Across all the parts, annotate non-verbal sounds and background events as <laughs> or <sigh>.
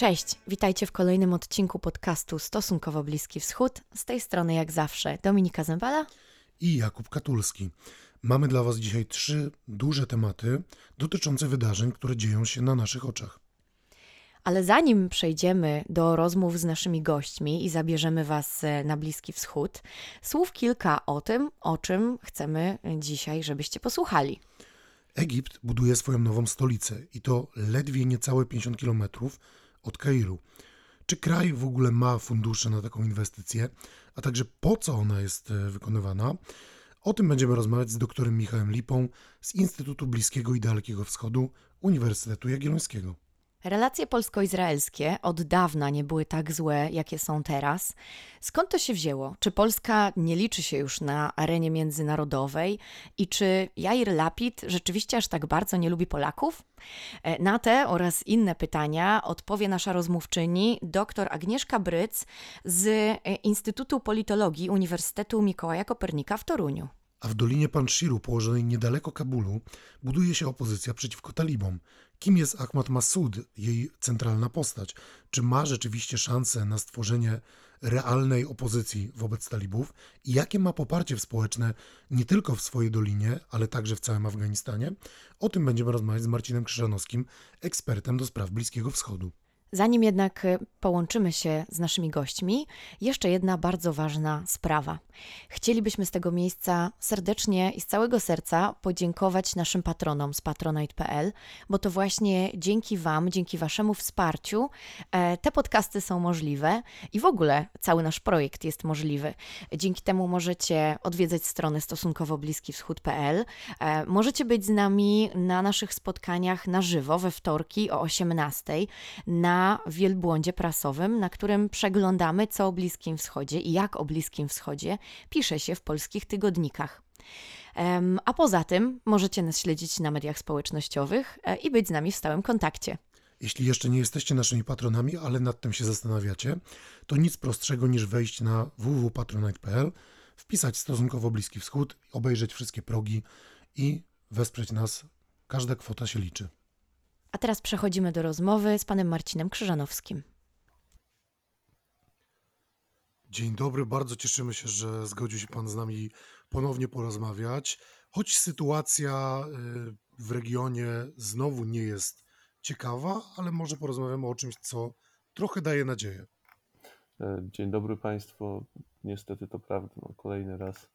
Cześć, witajcie w kolejnym odcinku podcastu Stosunkowo Bliski Wschód. Z tej strony jak zawsze Dominika Zembala i Jakub Katulski. Mamy dla Was dzisiaj trzy duże tematy dotyczące wydarzeń, które dzieją się na naszych oczach. Ale zanim przejdziemy do rozmów z naszymi gośćmi i zabierzemy Was e, na Bliski Wschód, słów kilka o tym, o czym chcemy dzisiaj, żebyście posłuchali. Egipt buduje swoją nową stolicę i to ledwie niecałe 50 kilometrów od Kairu. Czy kraj w ogóle ma fundusze na taką inwestycję, a także po co ona jest e, wykonywana? O tym będziemy rozmawiać z doktorem Michałem Lipą z Instytutu Bliskiego i Dalekiego Wschodu Uniwersytetu Jagiellońskiego. Relacje polsko-izraelskie od dawna nie były tak złe, jakie są teraz. Skąd to się wzięło? Czy Polska nie liczy się już na arenie międzynarodowej i czy Jair Lapid rzeczywiście aż tak bardzo nie lubi Polaków? E, na te oraz inne pytania odpowie nasza rozmówczyni dr Agnieszka Bryc z e, Instytutu Politologii Uniwersytetu Mikołaja Kopernika w Toruniu. A w Dolinie Panshiru, położonej niedaleko Kabulu, buduje się opozycja przeciwko talibom. Kim jest Ahmad Massoud, jej centralna postać? Czy ma rzeczywiście szansę na stworzenie realnej opozycji wobec talibów? I jakie ma poparcie społeczne nie tylko w swojej dolinie, ale także w całym Afganistanie? O tym będziemy rozmawiać z Marcinem Krzyżanowskim, ekspertem do spraw Bliskiego Wschodu. Zanim jednak y, połączymy się z naszymi gośćmi, jeszcze jedna bardzo ważna sprawa. Chcielibyśmy z tego miejsca serdecznie i z całego serca podziękować naszym patronom z patronite.pl, bo to właśnie dzięki Wam, dzięki Waszemu wsparciu e, te podcasty są możliwe i w ogóle cały nasz projekt jest możliwy. Dzięki temu możecie odwiedzać stronę stosunkowo bliski wschód.pl, e, możecie być z nami na naszych spotkaniach na żywo we wtorki o 18 na na wielbłądzie prasowym, na którym przeglądamy, co o Bliskim Wschodzie i jak o Bliskim Wschodzie pisze się w polskich tygodnikach. A poza tym możecie nas śledzić na mediach społecznościowych e, i być z nami w stałym kontakcie. Jeśli jeszcze nie jesteście naszymi patronami, ale nad tym się zastanawiacie, to nic prostszego niż wejść na www.patronite.pl, wpisać stosunkowo Bliski Wschód, obejrzeć wszystkie progi i wesprzeć nas. Każda kwota się liczy. A teraz przechodzimy do rozmowy z panem Marcinem Krzyżanowskim. Dzień dobry, bardzo cieszymy się, że zgodził się Pan z nami ponownie porozmawiać. Choć sytuacja y, w regionie znowu nie jest ciekawa, ale może porozmawiamy o czymś, co trochę daje nadzieję. E, dzień dobry Państwu. Niestety to prawda, no, kolejny raz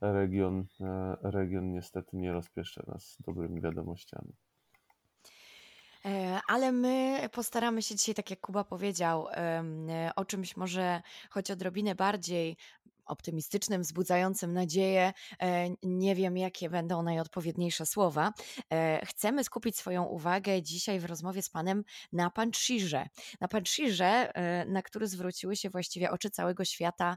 region, e, region niestety nie rozpieszcza nas dobrymi wiadomościami. E, ale my postaramy się dzisiaj, tak jak Kuba powiedział, o czymś może choć odrobinę bardziej optymistycznym, wzbudzającym nadzieję. E, nie wiem, jakie będą najodpowiedniejsze słowa. E, chcemy skupić swoją uwagę dzisiaj w rozmowie z Panem na Panshirze. Na Panshirze, e, na który zwróciły się właściwie oczy całego świata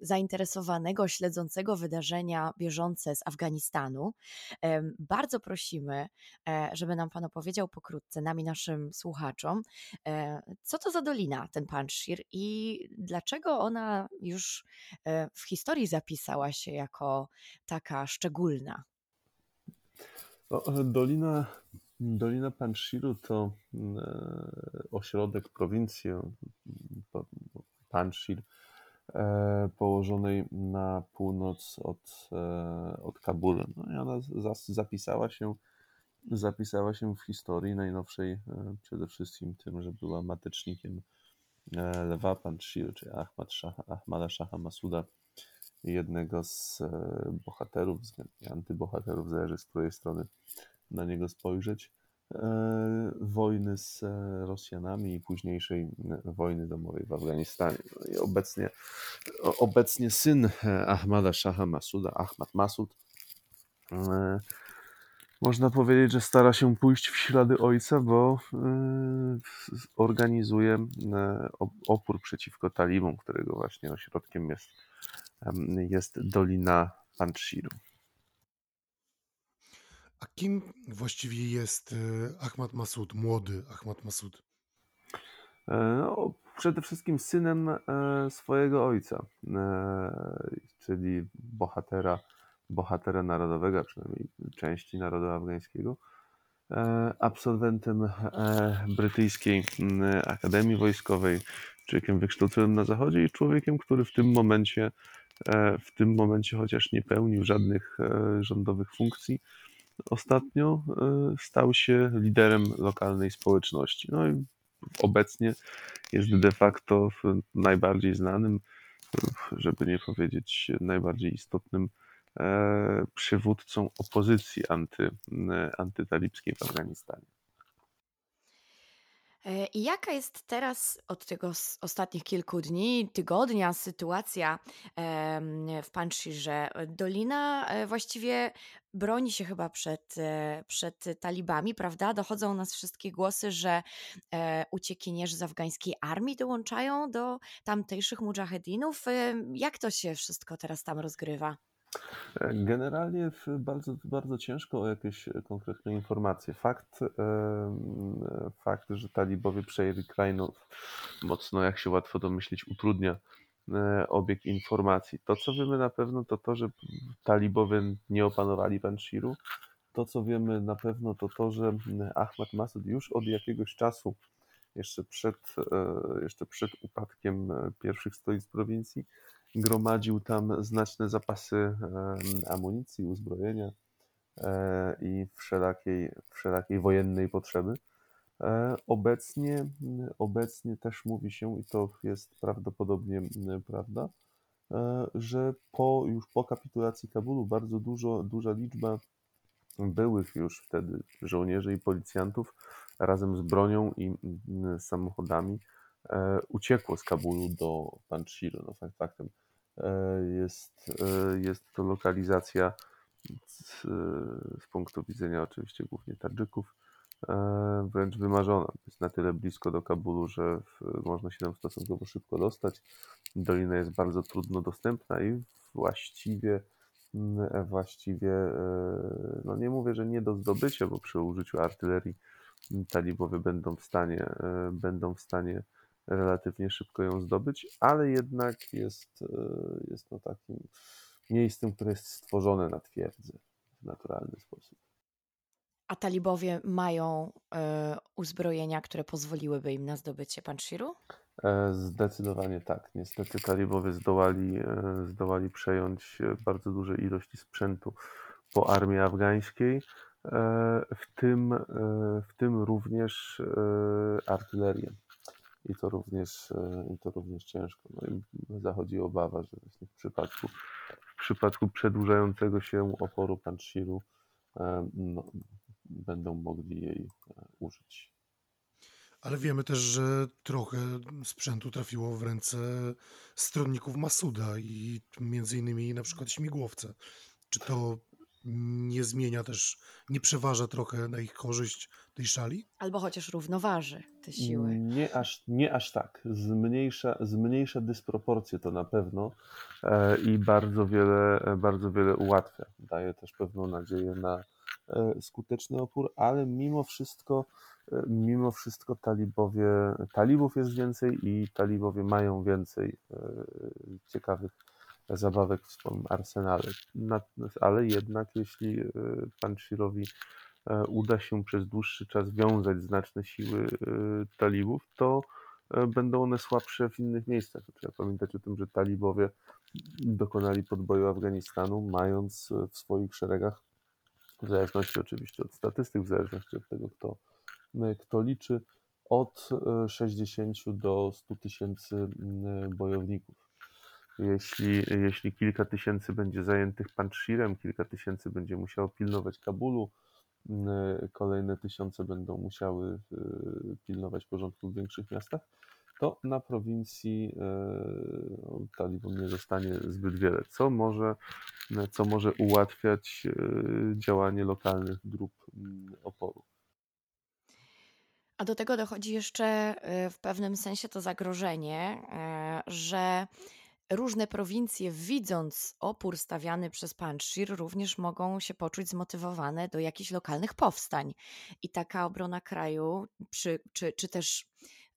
zainteresowanego, śledzącego wydarzenia bieżące z Afganistanu. Bardzo prosimy, żeby nam Pan opowiedział pokrótce, nami naszym słuchaczom, co to za dolina, ten Panshir i dlaczego ona już E, w historii zapisała się jako taka szczególna. E, Dolina, Dolina Panshiru to mm, e, ośrodek prowincji Panshir położonej na północ od, od Kabulu. No i ona zapisała się, zapisała się w historii najnowszej przede wszystkim tym, że była matecznikiem E, Lwa Panshir, czy Ahmad Shah, Ahmada Shaha Masuda, jednego z e, bohaterów, antybohaterów, zależy z której strony na niego spojrzeć, e, wojny z Rosjanami i późniejszej wojny domowej w Afganistanie. No i obecnie, obecnie syn Ahmada Shaha Masuda, Ahmad Masud, można powiedzieć, że stara się pójść w ślady ojca, bo y, organizuje y, opór przeciwko talibom, którego właśnie ośrodkiem jest, jest Dolina Panshiru. A kim właściwie jest Ahmad Masud, młody Ahmad Masud? No, przede wszystkim synem swojego ojca, czyli bohatera bohatera narodowego, przynajmniej części narodu afgańskiego, e, absolwentem e, brytyjskiej Akademii Wojskowej, człowiekiem wykształconym na Zachodzie i człowiekiem, który w tym momencie, e, w tym momencie chociaż nie pełnił żadnych rządowych funkcji, ostatnio stał się liderem lokalnej społeczności. No i obecnie jest de facto najbardziej znanym, żeby nie powiedzieć najbardziej istotnym przywódcą opozycji anty, antytalibskiej w Afganistanie. E, I jaka jest teraz od tego ostatnich kilku dni, tygodnia sytuacja w Panjshirze? Dolina e, właściwie broni się chyba przed, przed talibami, prawda? Dochodzą nas wszystkie głosy, że uciekinierzy z afgańskiej armii dołączają do tamtejszych mujahedinów. Jak to się wszystko teraz tam rozgrywa? Generalnie bardzo, bardzo ciężko o jakieś konkretne informacje. Fakt, fakt, że talibowie przejęli kraj, no, mocno, jak się łatwo domyślić, utrudnia e, obieg informacji. To, co wiemy na pewno, to to, że talibowie nie opanowali Panshiru. To, co wiemy na pewno, to to, że Ahmad Masud już od jakiegoś czasu, jeszcze przed, e, jeszcze przed upadkiem e, pierwszych stolic prowincji, gromadził tam znaczne zapasy amunicji, uzbrojenia e, i wszelakiej, wszelakiej wojennej potrzeby. E, obecnie, obecnie też mówi się, i to jest prawdopodobnie prawda, e, że po, już po kapitulacji Kabulu bardzo dużo, duża liczba byłych już wtedy żołnierzy i policjantów razem z bronią i samochodami uciekło z Kabulu do Panjshiru. No, faktem jest, e, jest to lokalizacja z, z punktu widzenia oczywiście głównie Tadżyków e, wręcz wymarzona. Jest na tyle blisko do Kabulu, że w, można się tam stosunkowo szybko dostać. Dolina jest bardzo trudno dostępna i właściwie właściwie, no nie mówię, że nie do zdobycia, bo przy użyciu artylerii talibowie będą w stanie, będą w stanie relatywnie szybko ją zdobyć, ale jednak jest, e, jest no takim miejscem, które jest stworzone na twierdzy w naturalny sposób. A talibowie mają y, uzbrojenia, które pozwoliłyby im na zdobycie Panshiru? E, zdecydowanie tak. Niestety talibowie zdołali, zdołali przejąć bardzo duże ilości sprzętu po armii afgańskiej, w tym, w tym również artylerię i to również, e, i to również ciężko. No i zachodzi obawa, że właśnie w przypadku, w przypadku przedłużającego się oporu Panshiru e, no, będą mogli jej e, użyć. Ale wiemy też, że trochę sprzętu trafiło w ręce stronników Masuda i między innymi na przykład śmigłowce. Czy to nie zmienia też, nie przeważa trochę na ich korzyść tej szali? Albo chociaż równoważy te siły. Nie aż, nie aż tak. Zmniejsza, zmniejsza dysproporcje to na pewno e, i bardzo wiele, bardzo wiele ułatwia. Daje też pewną nadzieję na e, skuteczny opór, ale mimo wszystko, e, mimo wszystko talibowie, talibów jest więcej i talibowie mają więcej ciekawych zabawek w swoim arsenale. Ale jednak jeśli pan Shirowi E, uda się przez dłuższy czas wiązać znaczne siły e, talibów, to e, będą one słabsze w innych miejscach. Trzeba pamiętać o tym, że talibowie dokonali podboju Afganistanu, mając w swoich szeregach, w zależności oczywiście od statystyk, w zależności od tego, kto, kto liczy, od 60 do 100 tysięcy bojowników. Jeśli, jeśli kilka tysięcy będzie zajętych Panjshirem, kilka tysięcy będzie musiało pilnować Kabulu, Y, kolejne tysiące będą musiały y, pilnować porządku w większych miastach, to na prowincji no, nie zostanie zbyt wiele, co może, co może ułatwiać działanie lokalnych grup mm, oporu. A do tego dochodzi jeszcze w pewnym sensie to zagrożenie, że Różne prowincje, widząc opór stawiany przez Panjshir, również mogą się poczuć zmotywowane do jakichś lokalnych powstań. I taka obrona kraju, przy, czy, czy też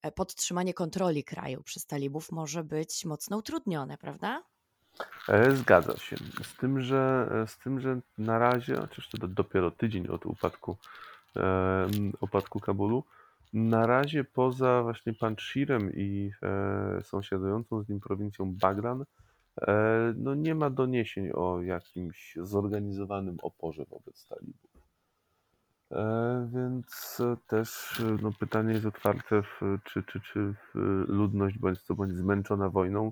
e, podtrzymanie kontroli kraju przez talibów może być mocno utrudnione, prawda? E, zgadza się. Z tym, że, z tym, że na razie, to dopiero tydzień od upadku e, opadku Kabulu. Na razie poza właśnie Panjshirem i e, sąsiadującą z nim prowincją Baglan, e, no nie ma doniesień o jakimś zorganizowanym oporze wobec talibów. E, więc też no, pytanie jest otwarte, w, czy, czy, czy ludność bądź co bądź zmęczona wojną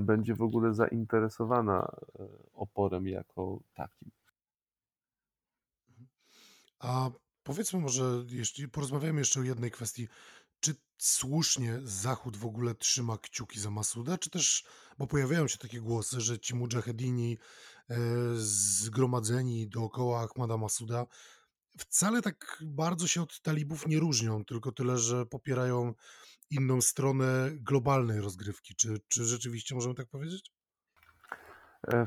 będzie w ogóle zainteresowana e, oporem jako takim. A powiedzmy może, jeśli porozmawiamy jeszcze o jednej kwestii, czy słusznie Zachód w ogóle trzyma kciuki za Masuda, czy też, bo pojawiają się takie głosy, że ci mujahedini e, zgromadzeni dookoła Ahmada Masuda wcale tak bardzo się od talibów nie różnią, tylko tyle, że popierają inną stronę globalnej rozgrywki. Czy, czy rzeczywiście możemy tak powiedzieć? E,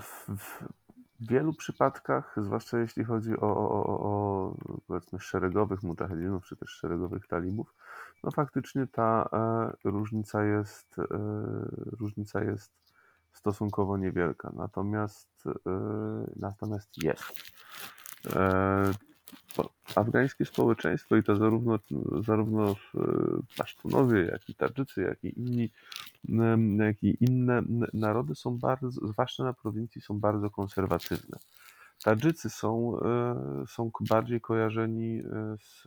wielu przypadkach, zwłaszcza jeśli chodzi o, o, o, powiedzmy szeregowych mutahedinów, czy też szeregowych talibów, no faktycznie ta e, różnica jest e, różnica jest stosunkowo niewielka. Natomiast e, natomiast jest. E, afgańskie społeczeństwo i to zarówno, zarówno Pasztunowie, jak i Tadżycy, jak i inni, jak i inne narody są bardzo, zwłaszcza na prowincji, są bardzo konserwatywne. Tadżycy są, e, są bardziej kojarzeni e, z,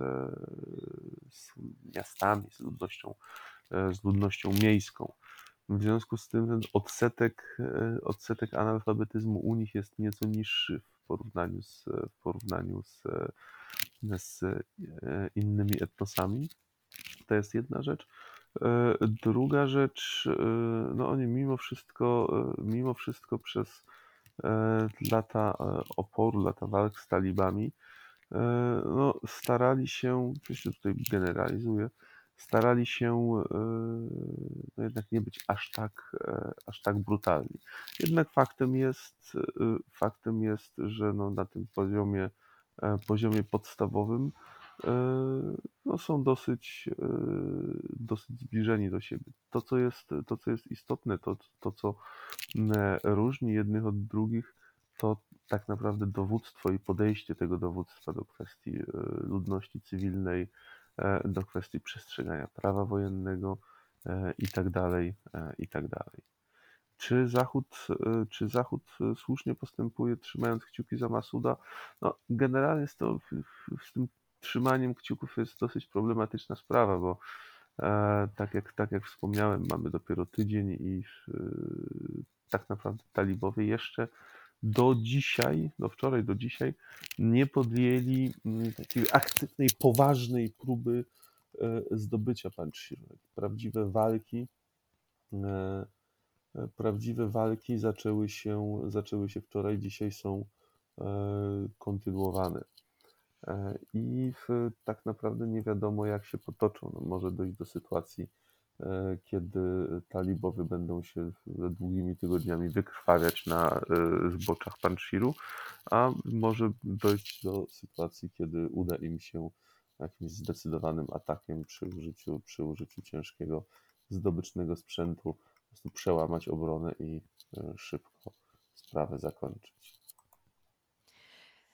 z miastami, z ludnością, e, z ludnością miejską. W związku z tym ten odsetek, odsetek analfabetyzmu u nich jest nieco niższy w porównaniu z, w porównaniu z, z e, innymi etnosami. To jest jedna rzecz. E, druga rzecz, e, no oni mimo wszystko, mimo wszystko przez lata oporu, lata walk z talibami, no, starali się, oczywiście tutaj generalizuję, starali się no jednak nie być aż tak, aż tak brutalni. Jednak faktem jest, faktem jest, że no na tym poziomie E, poziomie podstawowym e, no, są dosyć, e, dosyć zbliżeni do siebie. To, co jest, to, co jest istotne, to, to, co różni jednych od drugich, to tak naprawdę dowództwo i podejście tego dowództwa do kwestii ludności cywilnej, do kwestii przestrzegania prawa wojennego i tak dalej, i tak dalej. Czy Zachód, e, czy Zachód e, słusznie postępuje, trzymając kciuki za Masuda? No, generalnie z, to, z tym trzymaniem kciuków jest dosyć problematyczna sprawa, bo e, tak, jak, tak jak wspomniałem, mamy dopiero tydzień i e, tak naprawdę talibowie jeszcze do dzisiaj, do wczoraj, do dzisiaj nie podjęli mm, takiej aktywnej, poważnej próby e, zdobycia Panjshiru. Prawdziwe walki prawdziwe walki zaczęły się, zaczęły się wczoraj, dzisiaj są kontynuowane. E, I tak naprawdę nie wiadomo, jak się potoczą. No, może dojść do sytuacji, e, kiedy talibowie będą się długimi tygodniami wykrwawiać na zboczach Panshiru, a może dojść do sytuacji, kiedy uda im się jakimś zdecydowanym atakiem przy użyciu, przy użyciu ciężkiego zdobycznego sprzętu prostu przełamać obronę i e, szybko sprawę zakończyć.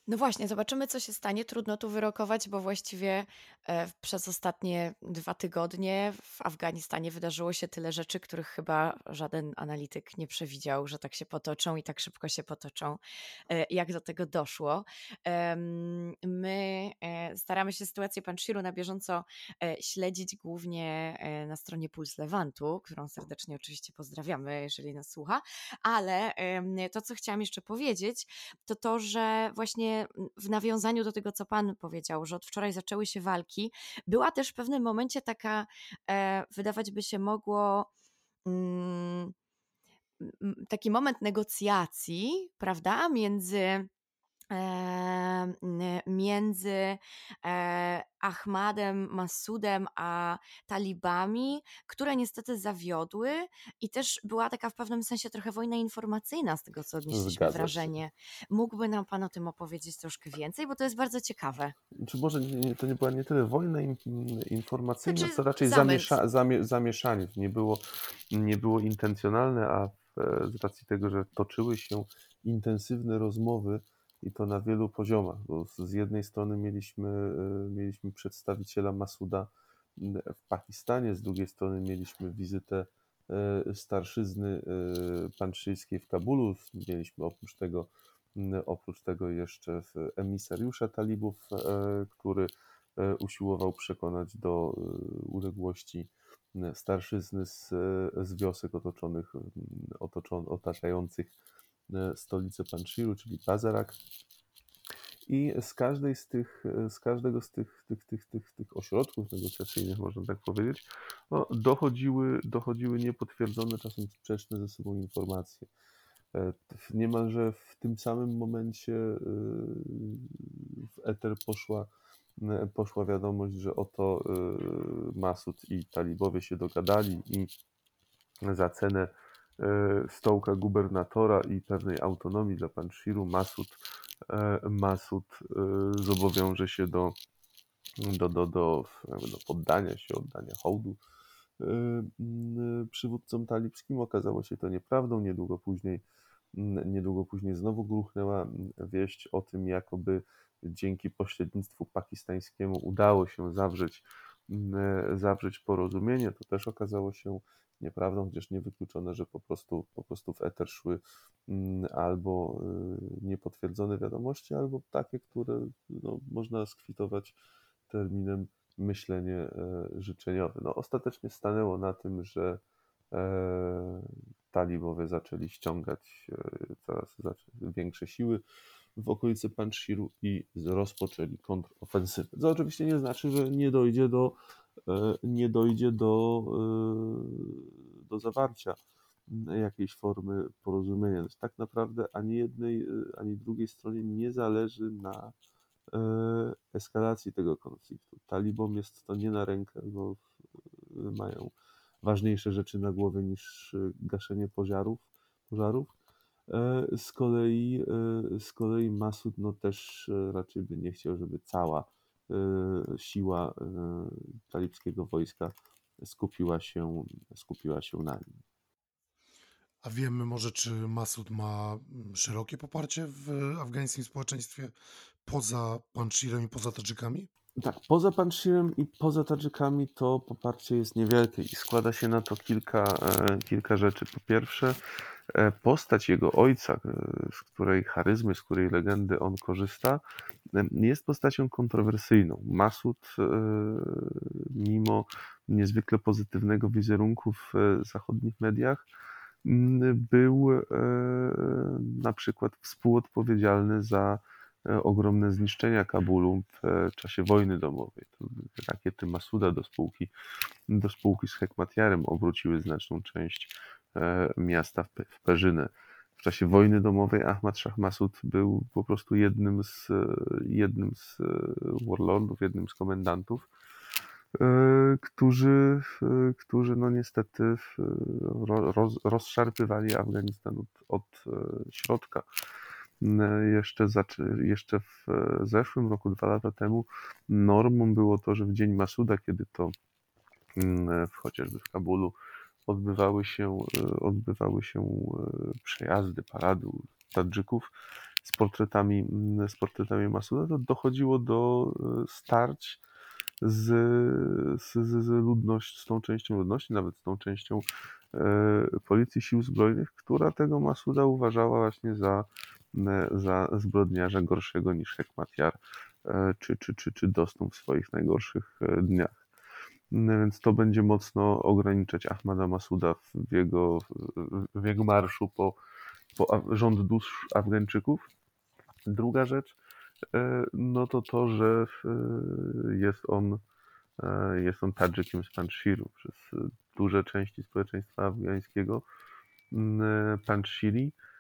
No właśnie, zobaczymy, co się stanie. Trudno tu wyrokować, bo właściwie e, przez ostatnie dwa tygodnie w Afganistanie wydarzyło się tyle rzeczy, których chyba żaden analityk nie przewidział, że tak się potoczą i tak szybko się potoczą, e, jak do tego doszło. My e, staramy się sytuację Panshiru na bieżąco śledzić głównie na stronie Puls Lewantu, którą serdecznie oczywiście pozdrawiamy, jeżeli nas słucha, ale to, co chciałam jeszcze powiedzieć, to to, że właśnie w nawiązaniu do tego, co Pan powiedział, że od wczoraj zaczęły się walki, była też w pewnym momencie taka, e, wydawać by się mogło, mm, taki moment negocjacji, prawda, między między e, Ahmadem Masudem a talibami, które niestety zawiodły i też była taka w pewnym sensie trochę wojna informacyjna z tego, co odnieśliśmy wrażenie. Mógłby nam Pan o tym opowiedzieć troszkę więcej, bo to jest bardzo ciekawe. Czy może nie, to nie była nie tyle wojna informacyjna, znaczy, co raczej zamiesza, zamie, zamieszanie. Nie było, nie było intencjonalne, a z racji tego, że toczyły się intensywne rozmowy i to na wielu poziomach, bo z jednej strony mieliśmy, e, mieliśmy przedstawiciela Masuda w Pakistanie, z drugiej strony mieliśmy wizytę e, starszyzny e, panszyjskiej w Kabulu, mieliśmy oprócz tego, oprócz tego jeszcze emisariusza talibów, który usiłował przekonać do uległości starszyzny z, z wiosek otoczonych, otoczon, otaczających stolicę Panshiru, czyli Bazarak. I z każdej z tych, z każdego z tych, tych, tych, tych, tych ośrodków negocjacyjnych, można tak powiedzieć, no, dochodziły, dochodziły niepotwierdzone, czasem sprzeczne ze sobą informacje. E, Niemalże w tym samym momencie w eter poszła, e, poszła wiadomość, że oto Masud i talibowie się dogadali i za cenę e, stołka gubernatora i pewnej autonomii dla Panshiru Masud, e, Masud e, zobowiąże się do, do, do, do, do poddania się, oddania hołdu e, przywódcom talibskim. Okazało się to nieprawdą. Niedługo później, niedługo później znowu gruchnęła wieść o tym, jakoby dzięki pośrednictwu pakistańskiemu udało się zawrzeć, e, zawrzeć porozumienie. To też okazało się nieprawdą, chociaż niewykluczone, że po prostu, po prostu w eter szły mm, albo y, niepotwierdzone wiadomości, albo takie, które no, można skwitować terminem myślenie e, życzeniowe. No, ostatecznie stanęło na tym, że e, talibowie zaczęli ściągać e, coraz większe siły w okolice Panshiru i rozpoczęli kontrofensywę. Co oczywiście nie znaczy, że nie dojdzie do, nie dojdzie do, e, do zawarcia jakiejś formy porozumienia. Więc tak naprawdę ani jednej, e, ani drugiej stronie nie zależy na e, eskalacji tego konfliktu. Talibom jest to nie na rękę, bo e, mają ważniejsze rzeczy na głowie niż e, gaszenie pożarów. pożarów. E, Z kolei, e, z kolei Masud no też e, raczej by nie chciał, żeby cała e, siła e, talibskiego wojska skupiła się, skupiła się na nim. A wiemy może, czy Masud ma mm, szerokie poparcie w afgańskim społeczeństwie poza Panshirem i poza Tadżykami? Tak, poza Panshirem i poza Tadżykami to poparcie jest niewielkie i składa się na to kilka, e, kilka rzeczy. Po pierwsze, e, postać jego ojca, e, z której charyzmy, z której legendy on korzysta, jest postacią kontrowersyjną. Masud, mimo niezwykle pozytywnego wizerunku w zachodnich mediach, był na przykład współodpowiedzialny za ogromne zniszczenia Kabulu w e, czasie wojny domowej. Rakiety Masuda do spółki, do spółki z Hekmatyarem obróciły znaczną część e, miasta w, Pe- w Perzynę. W czasie wojny domowej Ahmad Shah Masud był po prostu jednym z, e, jednym z e, warlordów, jednym z komendantów, e, którzy, e, którzy no niestety e, ro- roz, rozszarpywali Afganistan od, od e, środka. E, Jeszcze, jeszcze w e, zeszłym roku, dwa lata temu, normą było to, że w dzień Masuda, kiedy to mm, w, chociażby w Kabulu odbywały się, e, odbywały się e, przejazdy, parady Tadżyków z portretami, mm, z portretami Masuda, to dochodziło do e, starć z, z, z, ludność, z tą częścią ludności, nawet z tą częścią e, Policji Sił Zbrojnych, która tego Masuda uważała właśnie za, za zbrodniarza gorszego niż Hekmatyar e, czy, czy, czy, czy Dostum w swoich najgorszych e, dniach. No Więc to będzie mocno ograniczać Ahmada Masuda w jego, w jego marszu po, po rząd dusz Afgańczyków. Druga rzecz, e, no to to, że e, jest on, e, jest on Tadżykiem z Panshiru. Przez e, duże części społeczeństwa afgańskiego m, e, Panshiri e,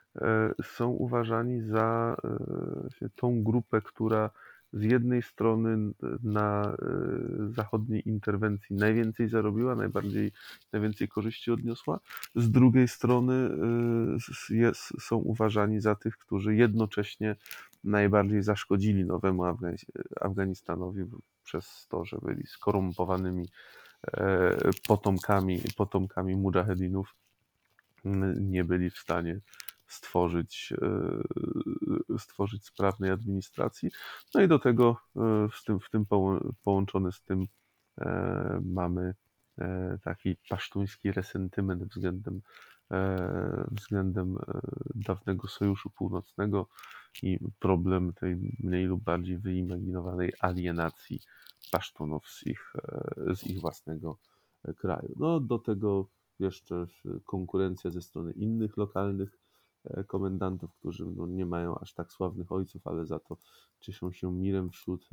są uważani za e, tą grupę, która z jednej strony na e, zachodniej interwencji najwięcej zarobiła, najbardziej, najwięcej korzyści odniosła, z drugiej strony e, jest, są uważani za tych, którzy jednocześnie najbardziej zaszkodzili nowemu Afganistanowi przez to, że byli skorumpowanymi e, potomkami, potomkami mujahedinów, nie byli w stanie stworzyć, stworzyć sprawnej administracji. No i do tego w tym, w tym połączone z tym mamy taki pasztuński resentyment względem E, względem e, dawnego Sojuszu Północnego i problem tej mniej lub bardziej wyimaginowanej alienacji Pasztunów z ich, e, z ich własnego kraju. No, do tego jeszcze konkurencja ze strony innych lokalnych komendantów, którzy no, nie mają aż tak sławnych ojców, ale za to cieszą się mirem wśród,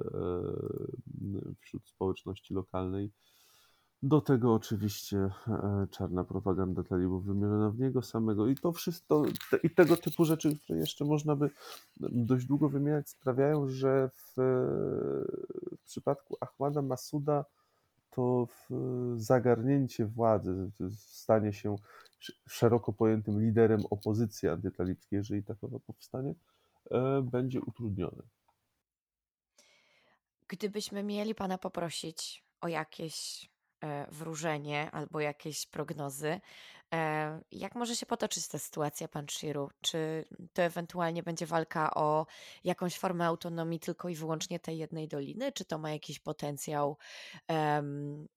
wśród społeczności lokalnej. Do tego oczywiście e, czarna propaganda talibów wymierzona w niego samego i to wszystko, te, i tego typu rzeczy, które jeszcze można by dość długo wymieniać, sprawiają, że w, w przypadku Ahmada Masuda to zagarnięcie władzy stanie się szeroko pojętym liderem opozycji antytalibskiej, jeżeli takowa powstanie, e, będzie utrudnione. Gdybyśmy mieli Pana poprosić o jakieś wróżenie albo jakieś prognozy. E, jak może się potoczyć ta sytuacja, pan Shiru? Czy to ewentualnie będzie walka o jakąś formę autonomii tylko i wyłącznie tej jednej doliny? Czy to ma jakiś potencjał um,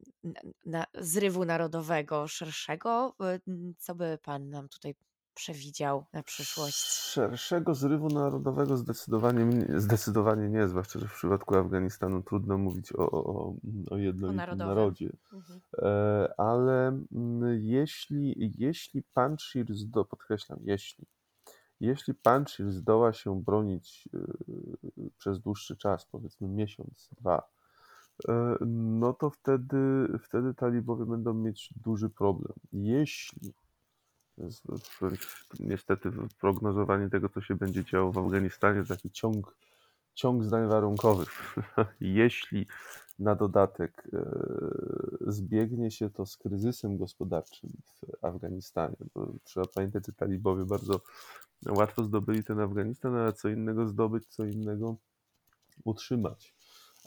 na, zrywu narodowego szerszego? E, co by pan nam tutaj przewidział na przyszłość? Szerszego zrywu narodowego zdecydowanie, zdecydowanie nie, zwłaszcza, że w przypadku Afganistanu trudno mówić o, o, o jednolitym narodzie. Mhm. Ale mm, jeśli, jeśli Panshir, zdo, podkreślam, jeśli, jeśli Panshir zdoła się bronić e, przez dłuższy czas, powiedzmy miesiąc, dwa, e, no to wtedy, wtedy talibowie będą mieć duży problem. Jeśli niestety prognozowanie tego, co się będzie działo w Afganistanie, to taki ciąg, ciąg zdań warunkowych. <laughs> Jeśli na dodatek e, zbiegnie się to z kryzysem gospodarczym w Afganistanie, trzeba pamiętać, że talibowie bardzo łatwo zdobyli ten Afganistan, ale co innego zdobyć, co innego utrzymać.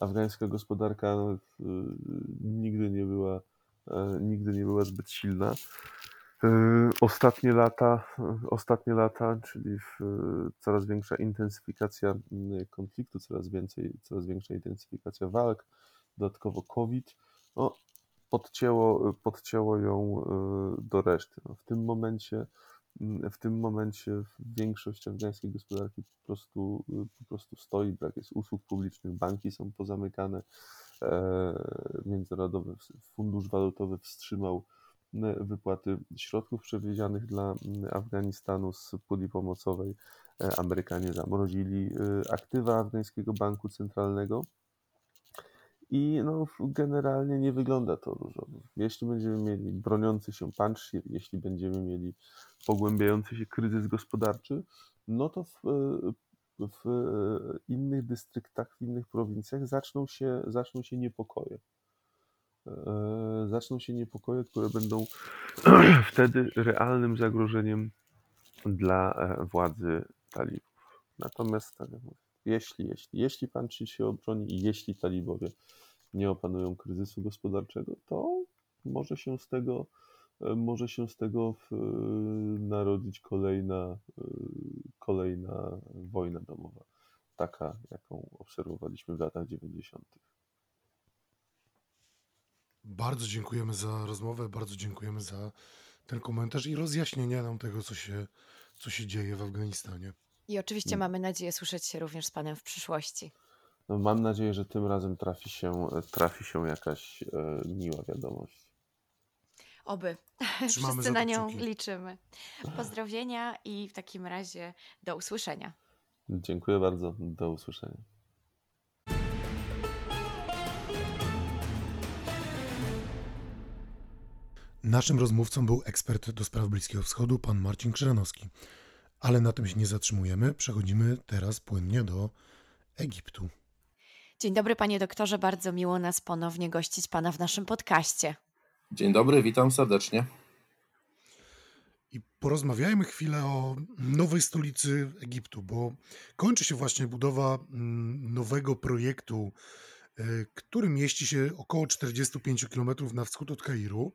Afgańska gospodarka no, nigdy nie była, e, nigdy nie była zbyt silna. Y, ostatnie lata, y, ostatnie lata, czyli y, coraz większa intensyfikacja konfliktu, coraz więcej, coraz większa intensyfikacja walk, dodatkowo COVID, no, podcięło, podcięło ją do reszty. No, w tym momencie w tym momencie większość afgańskiej gospodarki po prostu, po prostu stoi, brak jest usług publicznych, banki są pozamykane, e, Międzynarodowy Fundusz Walutowy wstrzymał wypłaty środków przewidzianych dla Afganistanu z puli pomocowej. E, Amerykanie zamrozili e, aktywa afgańskiego banku centralnego. I no, generalnie nie wygląda to różowo. Jeśli będziemy mieli broniący się Panshir, jeśli będziemy mieli pogłębiający się kryzys gospodarczy, no to w, e, w innych dystryktach, w innych prowincjach zaczną się, zaczną się niepokoje. E, zaczną się niepokoje, które będą <clears throat> wtedy realnym zagrożeniem dla e, władzy talibów. Natomiast tak jeśli, jeśli, jeśli pan czy się obroni i jeśli talibowie nie opanują kryzysu gospodarczego, to może się z tego, e, może się z tego narodzić kolejna, kolejna wojna domowa, taka jaką obserwowaliśmy w latach 90. Bardzo dziękujemy za rozmowę, bardzo dziękujemy za ten komentarz i rozjaśnienie nam tego, co się, co się dzieje w Afganistanie. I oczywiście mm. mamy nadzieję słyszeć się również z Panem w przyszłości. No, mam nadzieję, że tym razem trafi się, trafi się jakaś e, miła wiadomość. Oby. <laughs> Trzymamy Wszyscy na nią liczymy. Pozdrowienia i w takim razie do usłyszenia. Dziękuję bardzo. Do usłyszenia. Naszym rozmówcą był ekspert do spraw Bliskiego Wschodu, pan Marcin Krzyżanowski. Ale na tym się nie zatrzymujemy. Przechodzimy teraz płynnie do Egiptu. Dzień dobry, panie doktorze. Bardzo miło nas ponownie gościć pana w naszym podcaście. Dzień dobry, witam serdecznie. I porozmawiajmy chwilę o nowej stolicy Egiptu, bo kończy się właśnie budowa mm, nowego projektu, y, który mieści się około 45 km na wschód od Kairu.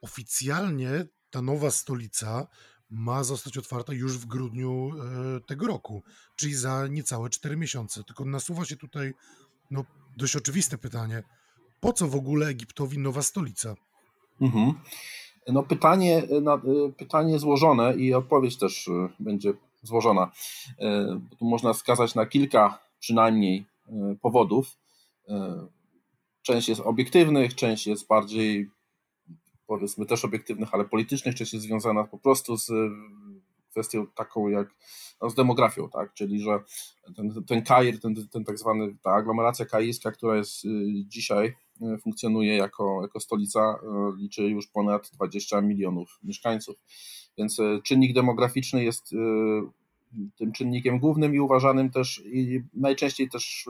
Oficjalnie ta nowa stolica ma zostać otwarta już w grudniu e, tego roku, czyli za niecałe 4 miesiące. Tylko nasuwa się tutaj no, dość oczywiste pytanie, po co w ogóle Egiptowi nowa stolica? Mhm. No pytanie, pytanie złożone i odpowiedź też e, będzie złożona. E, tu można wskazać na kilka przynajmniej powodów. Część jest obiektywnych, część jest bardziej powiedzmy też obiektywnych, ale politycznych, część jest związana po prostu z kwestią taką jak no, z demografią, tak? czyli że ten, ten Kair, ten, ten tak zwany, ta aglomeracja kairska, która jest y, dzisiaj, y, funkcjonuje jako, jako stolica, liczy już ponad 20 milionów mieszkańców. Więc czynnik demograficzny jest tym czynnikiem głównym i uważanym też i najczęściej też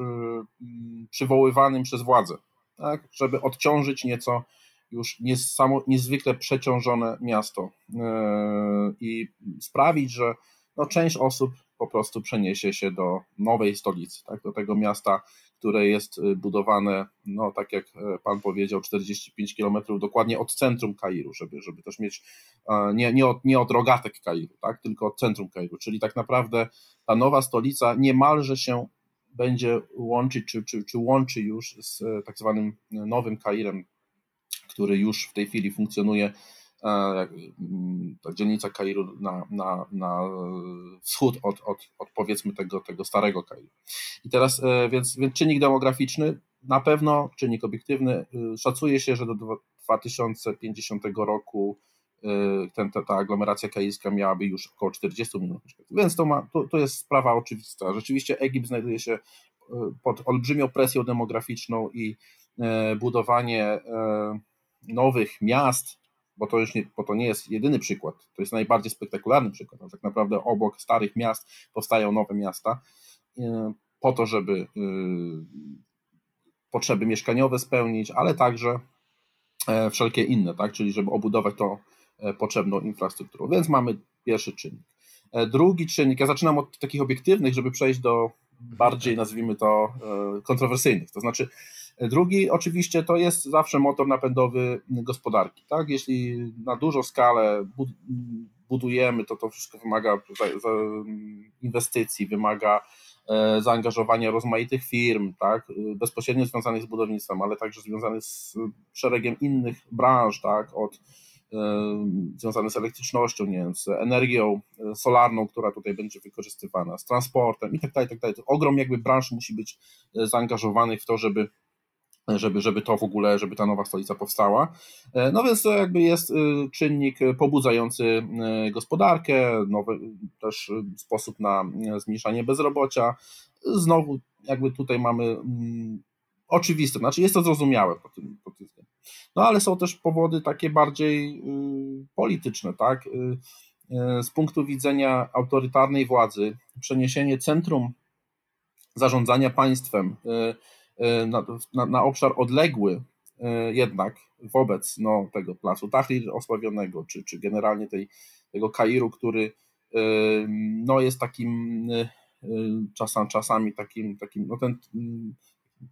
przywoływanym przez władze, tak? żeby odciążyć nieco już niesamo, niezwykle przeciążone miasto e, i sprawić, że no, część osób po prostu przeniesie się do nowej stolicy, tak, do tego miasta, które jest e, budowane, no tak jak e, pan powiedział, 45 km dokładnie od centrum Kairu, żeby, żeby też mieć nie, nie, od, nie od rogatek Kairu, tak, tylko od centrum Kairu, czyli tak naprawdę ta nowa stolica niemalże się będzie łączyć, czy, czy, czy łączy już z tak zwanym nowym Kairem, który już w tej chwili funkcjonuje, e, dzielnica Kairu na, na, na wschód od, od, od powiedzmy tego, tego starego Kairu. I teraz, e, więc, więc czynnik demograficzny, na pewno czynnik obiektywny, e, szacuje się, że do 2050 roku ten, ta, ta aglomeracja kairska miałaby już około 40 milionów mieszkańców. Więc to, ma, to, to jest sprawa oczywista. Rzeczywiście Egipt znajduje się pod olbrzymią presją demograficzną i budowanie nowych miast, bo to już nie, bo to nie jest jedyny przykład, to jest najbardziej spektakularny przykład. Tak naprawdę obok starych miast powstają nowe miasta e, po to, żeby e, potrzeby mieszkaniowe spełnić, ale także e, wszelkie inne, tak? czyli żeby obudować to potrzebną infrastrukturą. Więc mamy pierwszy czynnik. Drugi czynnik, ja zaczynam od takich obiektywnych, żeby przejść do bardziej, nazwijmy to, kontrowersyjnych. To znaczy, Drugi oczywiście to jest zawsze motor napędowy gospodarki. Tak? Jeśli na dużą skalę budujemy, to to wszystko wymaga inwestycji, wymaga e, zaangażowania rozmaitych firm, tak? bezpośrednio związanych z budownictwem, ale także związanych z szeregiem innych branż, tak? od e, związane z elektrycznością, nie wiem, z energią e, solarną, która tutaj będzie wykorzystywana, z transportem i tak dalej, tak dalej. Ogrom jakby branż musi być zaangażowanych w to, żeby żeby, żeby to w ogóle, żeby ta nowa stolica powstała. E, no więc to jakby jest y, czynnik pobudzający y, gospodarkę, nowy też sposób na y, zmniejszanie bezrobocia. Znowu jakby tutaj mamy mm, oczywiste, znaczy jest to zrozumiałe po tym, po tym No ale są też powody takie bardziej polityczne, tak? Z punktu widzenia autorytarnej władzy, przeniesienie centrum zarządzania państwem E, na, na, na obszar odległy e, jednak wobec no, tego placu Tahrir osławionego, czy, czy generalnie tej, tego Kairu, który e, no, jest takim czasem, czasami takim, takim, no, ten,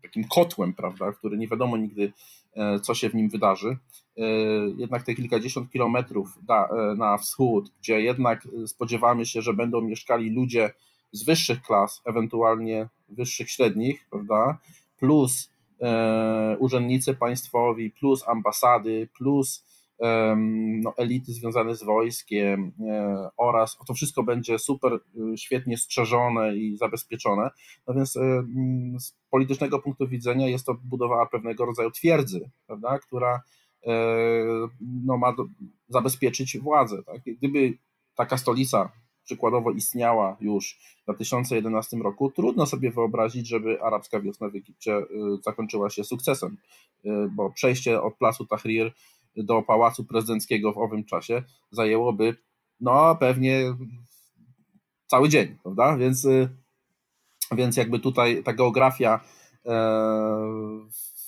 takim kotłem, prawda, który nie wiadomo nigdy, co się w nim wydarzy. Jednak te kilkadziesiąt kilometrów na, na wschód, gdzie jednak spodziewamy się, że będą mieszkali ludzie z wyższych klas, ewentualnie wyższych średnich, prawda, plus e, urzędnicy państwowi, plus ambasady, plus e, no, elity związane z wojskiem e, oraz to wszystko będzie super e, świetnie strzeżone i zabezpieczone. No więc e, z politycznego punktu widzenia jest to budowa pewnego rodzaju twierdzy, prawda, która e, no, ma do, zabezpieczyć władzę. Tak? Gdyby taka stolica przykładowo istniała już w 2011 roku, trudno sobie wyobrazić, żeby arabska wiosna w Egipcie y, zakończyła się sukcesem, y, bo przejście od placu Tahrir do pałacu prezydenckiego w owym czasie zajęłoby no pewnie cały dzień, prawda? Więc, y, więc jakby tutaj ta geografia e,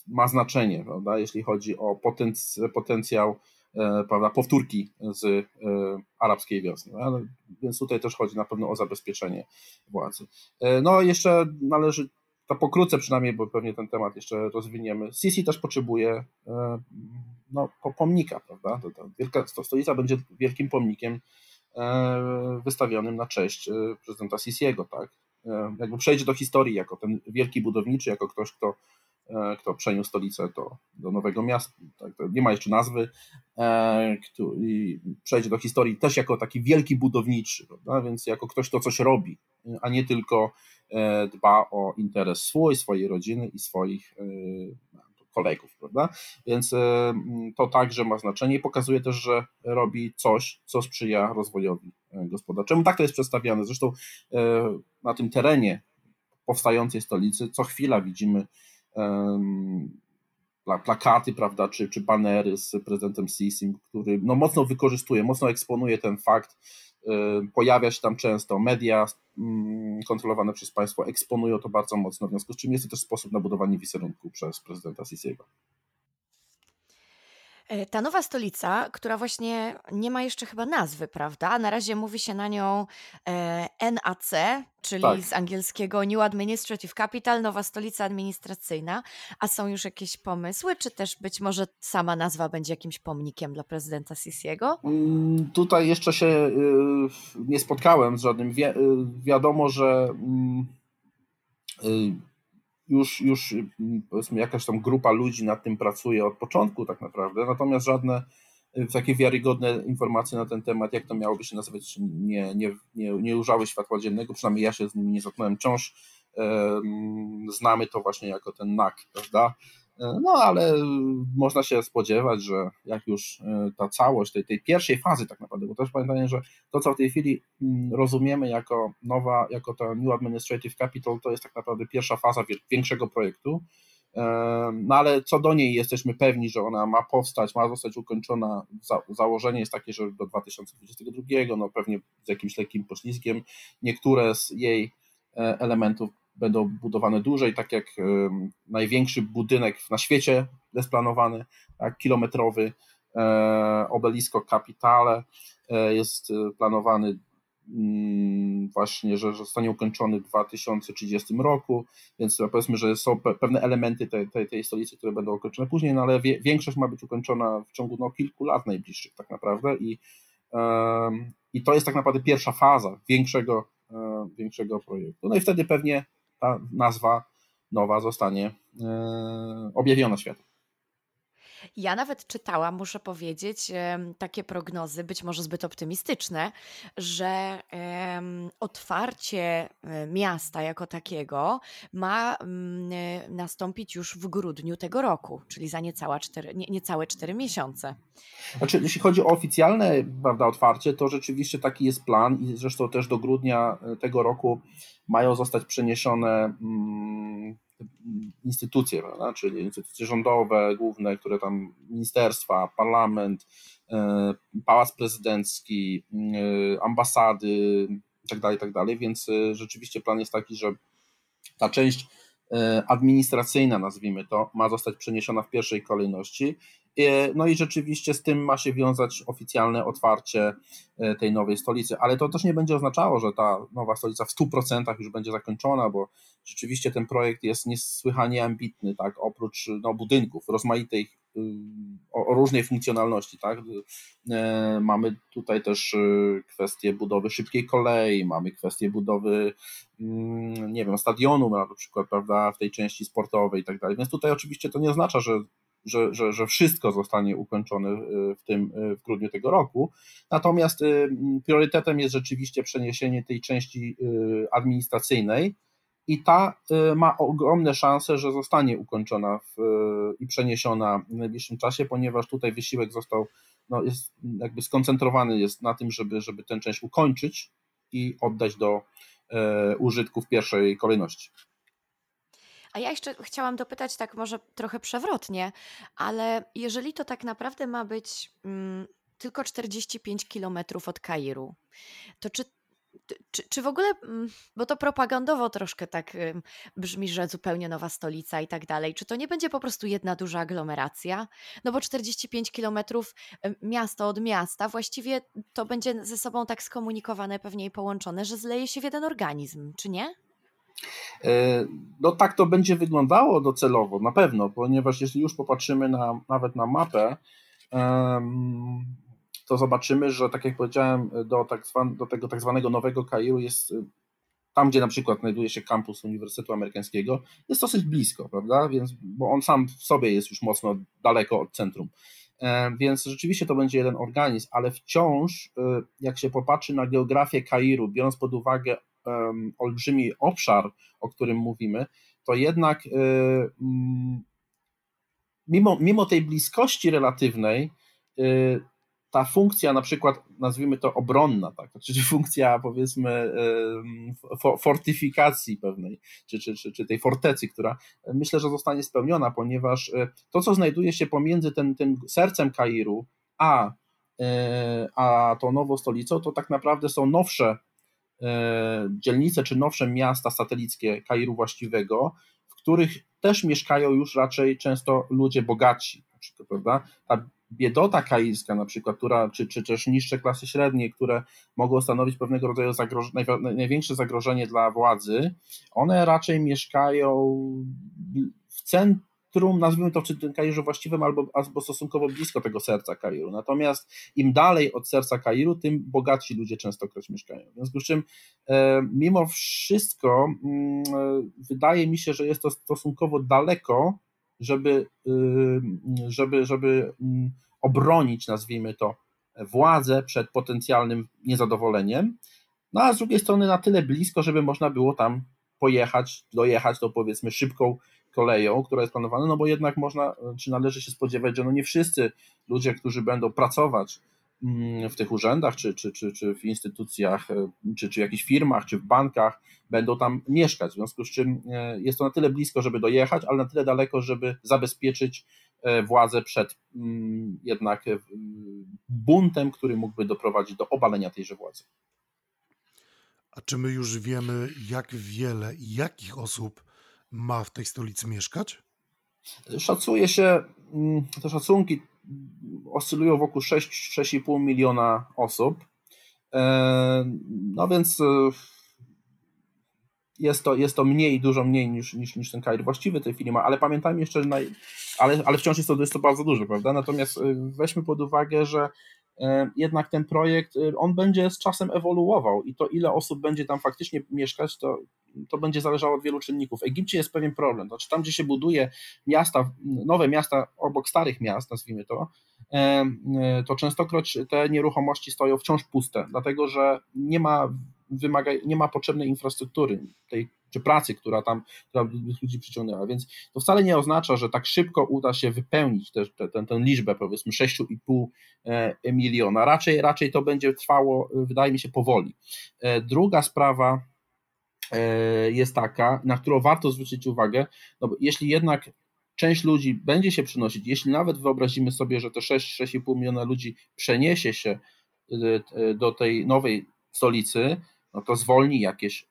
ma znaczenie, prawda? Jeśli chodzi o potenc potencjał prawda, powtórki z e, arabskiej wiosny. Więc tutaj też chodzi na pewno o zabezpieczenie władzy. E, no jeszcze należy, to pokrótce przynajmniej, bo pewnie ten temat jeszcze rozwiniemy. Sisi też potrzebuje no, pomnika, prawda? To, to wielka, to stolica będzie wielkim pomnikiem wystawionym na cześć prezydenta Sisiego, tak? Jakby przejdzie do historii jako ten wielki budowniczy, jako ktoś, kto E, kto przeniósł stolicę do, do nowego miasta, tak, nie ma jeszcze nazwy, e, i przejdzie do historii też jako taki wielki budowniczy, prawda? więc jako ktoś, kto coś robi, a nie tylko e, dba o interes swój, swojej rodziny i swoich kolegów, prawda? Więc to także ma znaczenie i pokazuje też, że robi coś, co sprzyja rozwojowi gospodarczemu. Tak to jest przedstawiane. Zresztą na tym terenie powstającej stolicy co chwila widzimy plakaty, prawda, czy, czy banery z prezydentem Sisi, który no, mocno wykorzystuje, mocno eksponuje ten fakt, pojawia się tam często, media mm, kontrolowane przez państwo eksponują to bardzo mocno, w związku z czym jest to też sposób na budowanie wizerunku przez prezydenta Sisiego. E, ta nowa stolica, która właśnie nie ma jeszcze chyba nazwy, prawda? Na razie mówi się na nią e, NAC, czyli Tak. z angielskiego New Administrative Capital, nowa stolica administracyjna. A są już jakieś pomysły, czy też być może sama nazwa będzie jakimś pomnikiem dla prezydenta Sisiego? Mm, tutaj jeszcze się y, nie spotkałem z żadnym. Wi y, wiadomo, że mm, y, już, już mm, powiedzmy jakaś tam grupa ludzi nad tym pracuje od początku tak naprawdę, natomiast żadne y, takie wiarygodne informacje na ten temat, jak to miałoby się nazywać, nie, nie, nie, nie ujrzały światła dziennego, przynajmniej ja się z nimi nie zetknąłem. Wciąż znamy to właśnie jako ten NAK, prawda? No ale można się spodziewać, że jak już e, ta całość tej, tej pierwszej fazy tak naprawdę, bo też pamiętajmy, że to co w tej chwili mm, rozumiemy jako nowa, jako to New Administrative Capital, to jest tak naprawdę pierwsza faza większego projektu, e, no ale co do niej jesteśmy pewni, że ona ma powstać, ma zostać ukończona. Za, założenie jest takie, że do 2022, no pewnie z jakimś lekkim poślizgiem, niektóre z jej e, elementów będą budowane dłużej, tak jak największy budynek na świecie jest planowany, tak, kilometrowy e, obelisko Capitale e, jest e, planowany mm, właśnie, że zostanie ukończony w 2030 roku, więc powiedzmy, że są pewne elementy tej, tej, tej stolicy, które będą ukończone później, no ale większość ma być ukończona w ciągu no, kilku lat najbliższych tak naprawdę i, i to jest tak naprawdę pierwsza faza większego, większego projektu. No i wtedy pewnie ta nazwa nowa zostanie e, objawiona światu. Ja nawet czytałam, muszę powiedzieć, takie prognozy, być może zbyt optymistyczne, że otwarcie e, miasta jako takiego ma e, nastąpić już w grudniu tego roku, czyli za niecałe cztery, nie, niecałe 4 miesiące. Znaczy, jeśli chodzi o oficjalne prawda, otwarcie, to rzeczywiście taki jest plan i zresztą też do grudnia tego roku mają zostać przeniesione mm, instytucje, prawda? czyli instytucje rządowe, główne, które tam ministerstwa, parlament, e, pałac prezydencki, e, ambasady itd., tak itd., tak więc e, rzeczywiście plan jest taki, że ta część administracyjna, nazwijmy to, ma zostać przeniesiona w pierwszej kolejności. E, no i rzeczywiście z tym ma się wiązać oficjalne otwarcie e, tej nowej stolicy, ale to też nie będzie oznaczało, że ta nowa stolica w 100% już będzie zakończona, bo rzeczywiście ten projekt jest niesłychanie ambitny, tak, oprócz no, budynków, rozmaitej y, o, o różnej funkcjonalności, tak. E, mamy tutaj też kwestię budowy szybkiej kolei, mamy kwestię budowy, mm, nie wiem, stadionu na przykład, prawda, w tej części sportowej i tak dalej. Więc tutaj oczywiście to nie oznacza, że że, że, że wszystko zostanie ukończone y, w tym y, w grudniu tego roku. Natomiast y, priorytetem jest rzeczywiście przeniesienie tej części administracyjnej i ta ma ogromne szanse, że zostanie ukończona w, i przeniesiona w najbliższym czasie, ponieważ tutaj wysiłek został no, jest jakby skoncentrowany jest na tym, żeby, żeby tę część ukończyć i oddać do użytku w pierwszej kolejności. A ja jeszcze chciałam dopytać tak może trochę przewrotnie, ale jeżeli to tak naprawdę ma być mm, tylko 45 kilometrów od Kairu, to czy czy, czy w ogóle, mm, bo to propagandowo troszkę tak brzmi, że zupełnie nowa stolica i tak dalej, czy to nie będzie po prostu jedna duża aglomeracja? No bo 45 kilometrów miasto od miasta, właściwie to będzie ze sobą tak skomunikowane pewnie i połączone, że zleje się w jeden organizm, czy nie? E, no tak to będzie wyglądało docelowo, na pewno, ponieważ jeśli już popatrzymy na, nawet na mapę, to zobaczymy, że tak jak powiedziałem, do, tak zwan, do tego tak zwanego nowego Kairu jest tam, gdzie na przykład znajduje się kampus Uniwersytetu Amerykańskiego, jest dosyć blisko, prawda? Więc, bo on sam w sobie jest już mocno daleko od centrum. E, więc rzeczywiście to będzie jeden organizm, ale wciąż, e, jak się popatrzy na geografię Kairu, biorąc pod uwagę olbrzymi obszar, o którym mówimy, to jednak um, mimo, mimo tej bliskości relatywnej, ta funkcja na przykład, nazwijmy to obronna, tak, czyli funkcja powiedzmy fortyfikacji pewnej, czy, czy, czy, czy tej fortecy, która myślę, że zostanie spełniona, ponieważ e, to, co znajduje się pomiędzy tym, tym sercem Kairu, a, e, a tą nową stolicą, to tak naprawdę są nowsze e, dzielnice, czy nowsze miasta satelickie Kairu właściwego, w których też mieszkają już raczej często ludzie bogaci, prawda? Ta biedota kairska na przykład, która, czy, czy też niższe klasy średnie, które mogą stanowić pewnego rodzaju zagroż największe zagrożenie dla władzy, one raczej mieszkają w centrum, nazwijmy to w tym właściwym, albo, albo stosunkowo blisko tego serca Kairu. Natomiast im dalej od serca Kairu, tym bogatsi ludzie częstokroć mieszkają. W związku z czym, e, mimo wszystko, mm, e, wydaje mi się, że jest to stosunkowo daleko żeby, żeby, żeby obronić, nazwijmy to, władzę przed potencjalnym niezadowoleniem, no a z drugiej strony na tyle blisko, żeby można było tam pojechać, dojechać to powiedzmy szybką koleją, która jest planowana, no bo jednak można, czy należy się spodziewać, że no nie wszyscy ludzie, którzy będą pracować w tych urzędach, czy, czy, czy, czy w instytucjach, e, czy, czy w jakichś firmach, czy w bankach będą tam mieszkać. W związku z czym e, jest to na tyle blisko, żeby dojechać, ale na tyle daleko, żeby zabezpieczyć e, władzę przed mm, jednak buntem, który mógłby doprowadzić do obalenia tejże władzy. A czy my już wiemy, jak wiele i jakich osób ma w tej stolicy mieszkać? Szacuje się, mm, te szacunki oscylują wokół 6-6,5 miliona osób. E, no więc e, jest to, jest to mniej, dużo mniej niż, niż, niż ten Kair właściwy tej ma, ale pamiętajmy jeszcze, ale, ale wciąż jest to, jest to bardzo dużo, prawda? Natomiast e, weźmy pod uwagę, że jednak ten projekt, on będzie z czasem ewoluował i to ile osób będzie tam faktycznie mieszkać, to, to będzie zależało od wielu czynników. W Egipcie jest pewien problem, znaczy tam gdzie się buduje miasta, nowe miasta obok starych miast, nazwijmy to, to częstokroć te nieruchomości stoją wciąż puste, dlatego że nie ma, wymaga, nie ma potrzebnej infrastruktury, tej czy pracy, która tam która ludzi przyciągnęła. Więc to wcale nie oznacza, że tak szybko uda się wypełnić tę te, te, te, liczbę, powiedzmy 6,5 e, miliona. Raczej, raczej to będzie trwało, wydaje mi się, powoli. E, druga sprawa e, jest taka, na którą warto zwrócić uwagę, no bo jeśli jednak część ludzi będzie się przenosić, jeśli nawet wyobrazimy sobie, że te 6-6,5 miliona ludzi przeniesie się do tej nowej stolicy, no to zwolni jakieś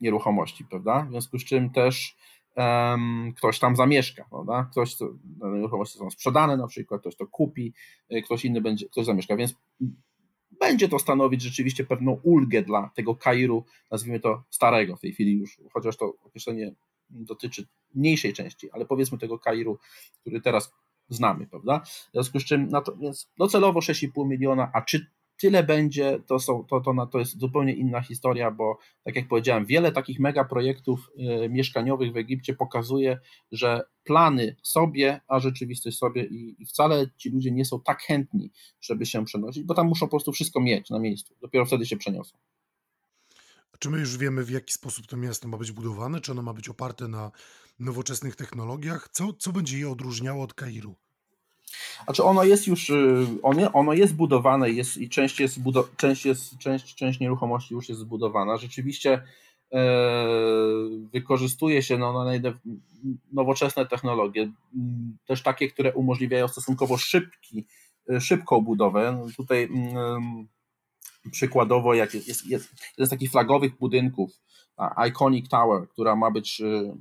nieruchomości, prawda? W związku z czym też um, ktoś tam zamieszka, prawda? Ktoś, to, nieruchomości są sprzedane na przykład, ktoś to kupi, ktoś inny będzie, ktoś zamieszka, więc będzie to stanowić rzeczywiście pewną ulgę dla tego Kairu, nazwijmy to starego w tej chwili już, chociaż to określenie dotyczy mniejszej części, ale powiedzmy tego Kairu, który teraz znamy, prawda? W związku z czym, no to, więc docelowo 6,5 miliona, a czy tyle będzie, to, są, to, to, to jest zupełnie inna historia, bo tak jak powiedziałem, wiele takich mega projektów y, mieszkaniowych w Egipcie pokazuje, że plany sobie, a rzeczywistość sobie i, i, wcale ci ludzie nie są tak chętni, żeby się przenosić, bo tam muszą po prostu wszystko mieć na miejscu. Dopiero wtedy się przeniosą. Czy my już wiemy, w jaki sposób to miasto ma być budowane? Czy ono ma być oparte na nowoczesnych technologiach? Co, co będzie je odróżniało od Kairu? Znaczy ono jest już, y, ono, ono jest budowane jest, i część, jest część, jest, część, część nieruchomości już jest zbudowana. Rzeczywiście e, wykorzystuje się no, nowoczesne technologie, też takie, które umożliwiają stosunkowo szybki, y, szybką budowę. No, tutaj przykładowo jak jest, jest, jest, jeden z takich flagowych budynków, Iconic Tower, która ma być y,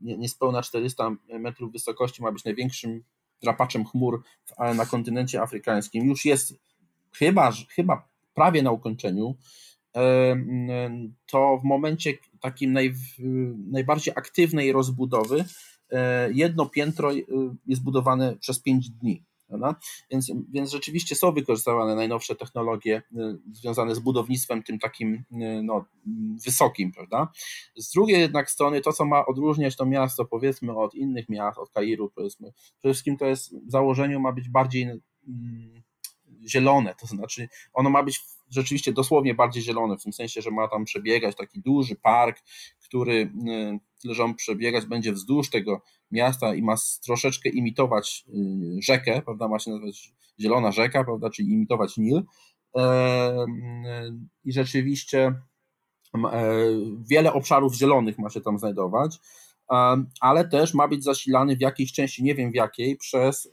niespełna 400 metrów wysokości, ma być największym drapaczem chmur na kontynencie afrykańskim, już jest chyba, chyba prawie na ukończeniu, to w momencie takim naj, najbardziej aktywnej rozbudowy e, jedno piętro e, jest budowane przez 5 dni. Prawda? Więc, więc rzeczywiście są wykorzystywane najnowsze technologie związane z budownictwem tym takim no, wysokim, prawda? Z drugiej jednak strony to, co ma odróżniać to miasto powiedzmy od innych miast, od Kairu powiedzmy, przede wszystkim to jest w założeniu ma być bardziej mm, zielone, to znaczy ono ma być rzeczywiście dosłownie bardziej zielone, w tym sensie, że ma tam przebiegać taki duży park, który tyle, że on przebiegać będzie wzdłuż tego miasta i ma troszeczkę imitować y, rzekę, prawda, ma się nazywać Zielona Rzeka, prawda, czyli imitować Nil. I rzeczywiście e, wiele obszarów zielonych ma się tam znajdować, ale też ma być zasilany w jakiejś części, nie wiem w jakiej, przez,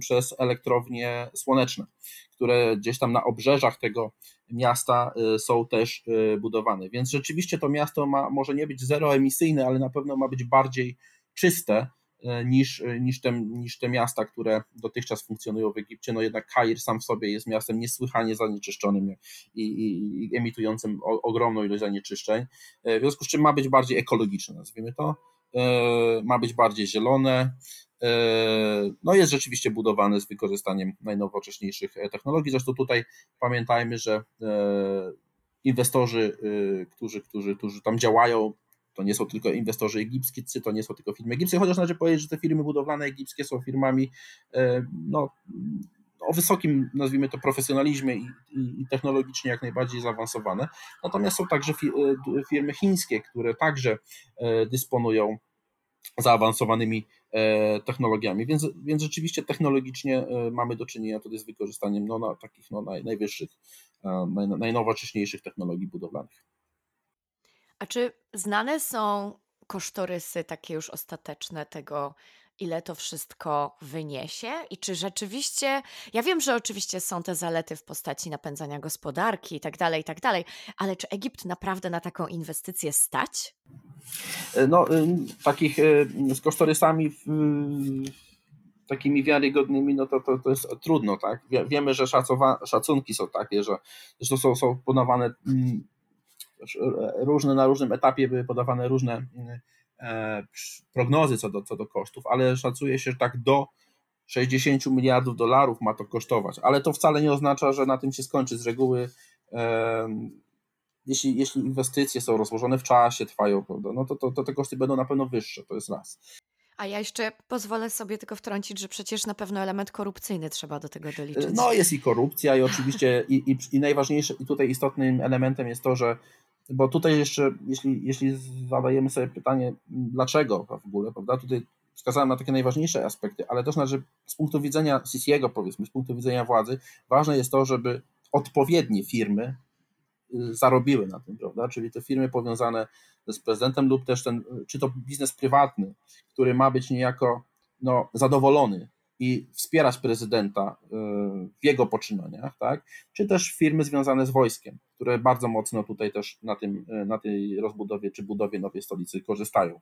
przez elektrownie słoneczne, które gdzieś tam na obrzeżach tego miasta y, są też y, budowane. Więc rzeczywiście to miasto ma, może nie być zeroemisyjne, ale na pewno ma być bardziej czyste y, niż, niż, te, niż te miasta, które dotychczas funkcjonują w Egipcie. No jednak Kair sam w sobie jest miastem niesłychanie zanieczyszczonym i, i, i emitującym o, ogromną ilość zanieczyszczeń, w związku z czym ma być bardziej ekologiczne, nazwijmy to. Ma być bardziej zielone, E, no jest rzeczywiście budowany z wykorzystaniem najnowocześniejszych e, technologii. Zresztą tutaj pamiętajmy, że e, inwestorzy, którzy, którzy, którzy tam działają, to nie są tylko inwestorzy egipscy, to nie są tylko firmy egipskie, chociaż należy powiedzieć, że te firmy budowlane egipskie są firmami no, o wysokim, nazwijmy to, profesjonalizmie i, i, i, technologicznie jak najbardziej zaawansowane. Natomiast są także firmy chińskie, które także dysponują zaawansowanymi e, technologiami, więc, więc rzeczywiście technologicznie e, mamy do czynienia tutaj z wykorzystaniem no, na takich no, naj, najwyższych, e, naj, najnowocześniejszych technologii budowlanych. A czy znane są kosztorysy takie już ostateczne tego, ile to wszystko wyniesie i czy rzeczywiście, ja wiem, że oczywiście są te zalety w postaci napędzania gospodarki i tak dalej, i tak dalej, ale czy Egipt naprawdę na taką inwestycję stać? E, no, y, takich y, z kosztorysami takimi wiarygodnymi, no to, to, to jest trudno, tak? Wiemy, że szacowa, szacunki są takie, że zresztą są, są podawane mm, różne, na różnym etapie były podawane różne mm, e, prognozy co do, co do kosztów, ale szacuje się, że tak do 60 miliardów dolarów ma to kosztować, ale to wcale nie oznacza, że na tym się skończy. Z reguły jeśli, jeśli inwestycje są rozłożone w czasie, trwają, no to, to, to te koszty będą na pewno wyższe, to jest raz. A ja jeszcze pozwolę sobie tylko wtrącić, że przecież na pewno element korupcyjny trzeba do tego doliczyć. No jest i korupcja i oczywiście i, i, i najważniejsze i tutaj istotnym elementem jest to, że bo tutaj jeszcze, jeśli, jeśli zadajemy sobie pytanie, dlaczego w ogóle, prawda, tutaj wskazałem na takie najważniejsze aspekty, ale też na, że z punktu widzenia Sisiego, powiedzmy, z punktu widzenia władzy, ważne jest to, żeby odpowiednie firmy zarobiły na tym, prawda? Czyli te firmy powiązane z prezydentem lub też ten, czy to biznes prywatny, który ma być niejako no, zadowolony i wspierać prezydenta y, w jego poczynaniach, tak? czy też firmy związane z wojskiem, które bardzo mocno tutaj też na, tym, y, na tej rozbudowie czy budowie nowej stolicy korzystają.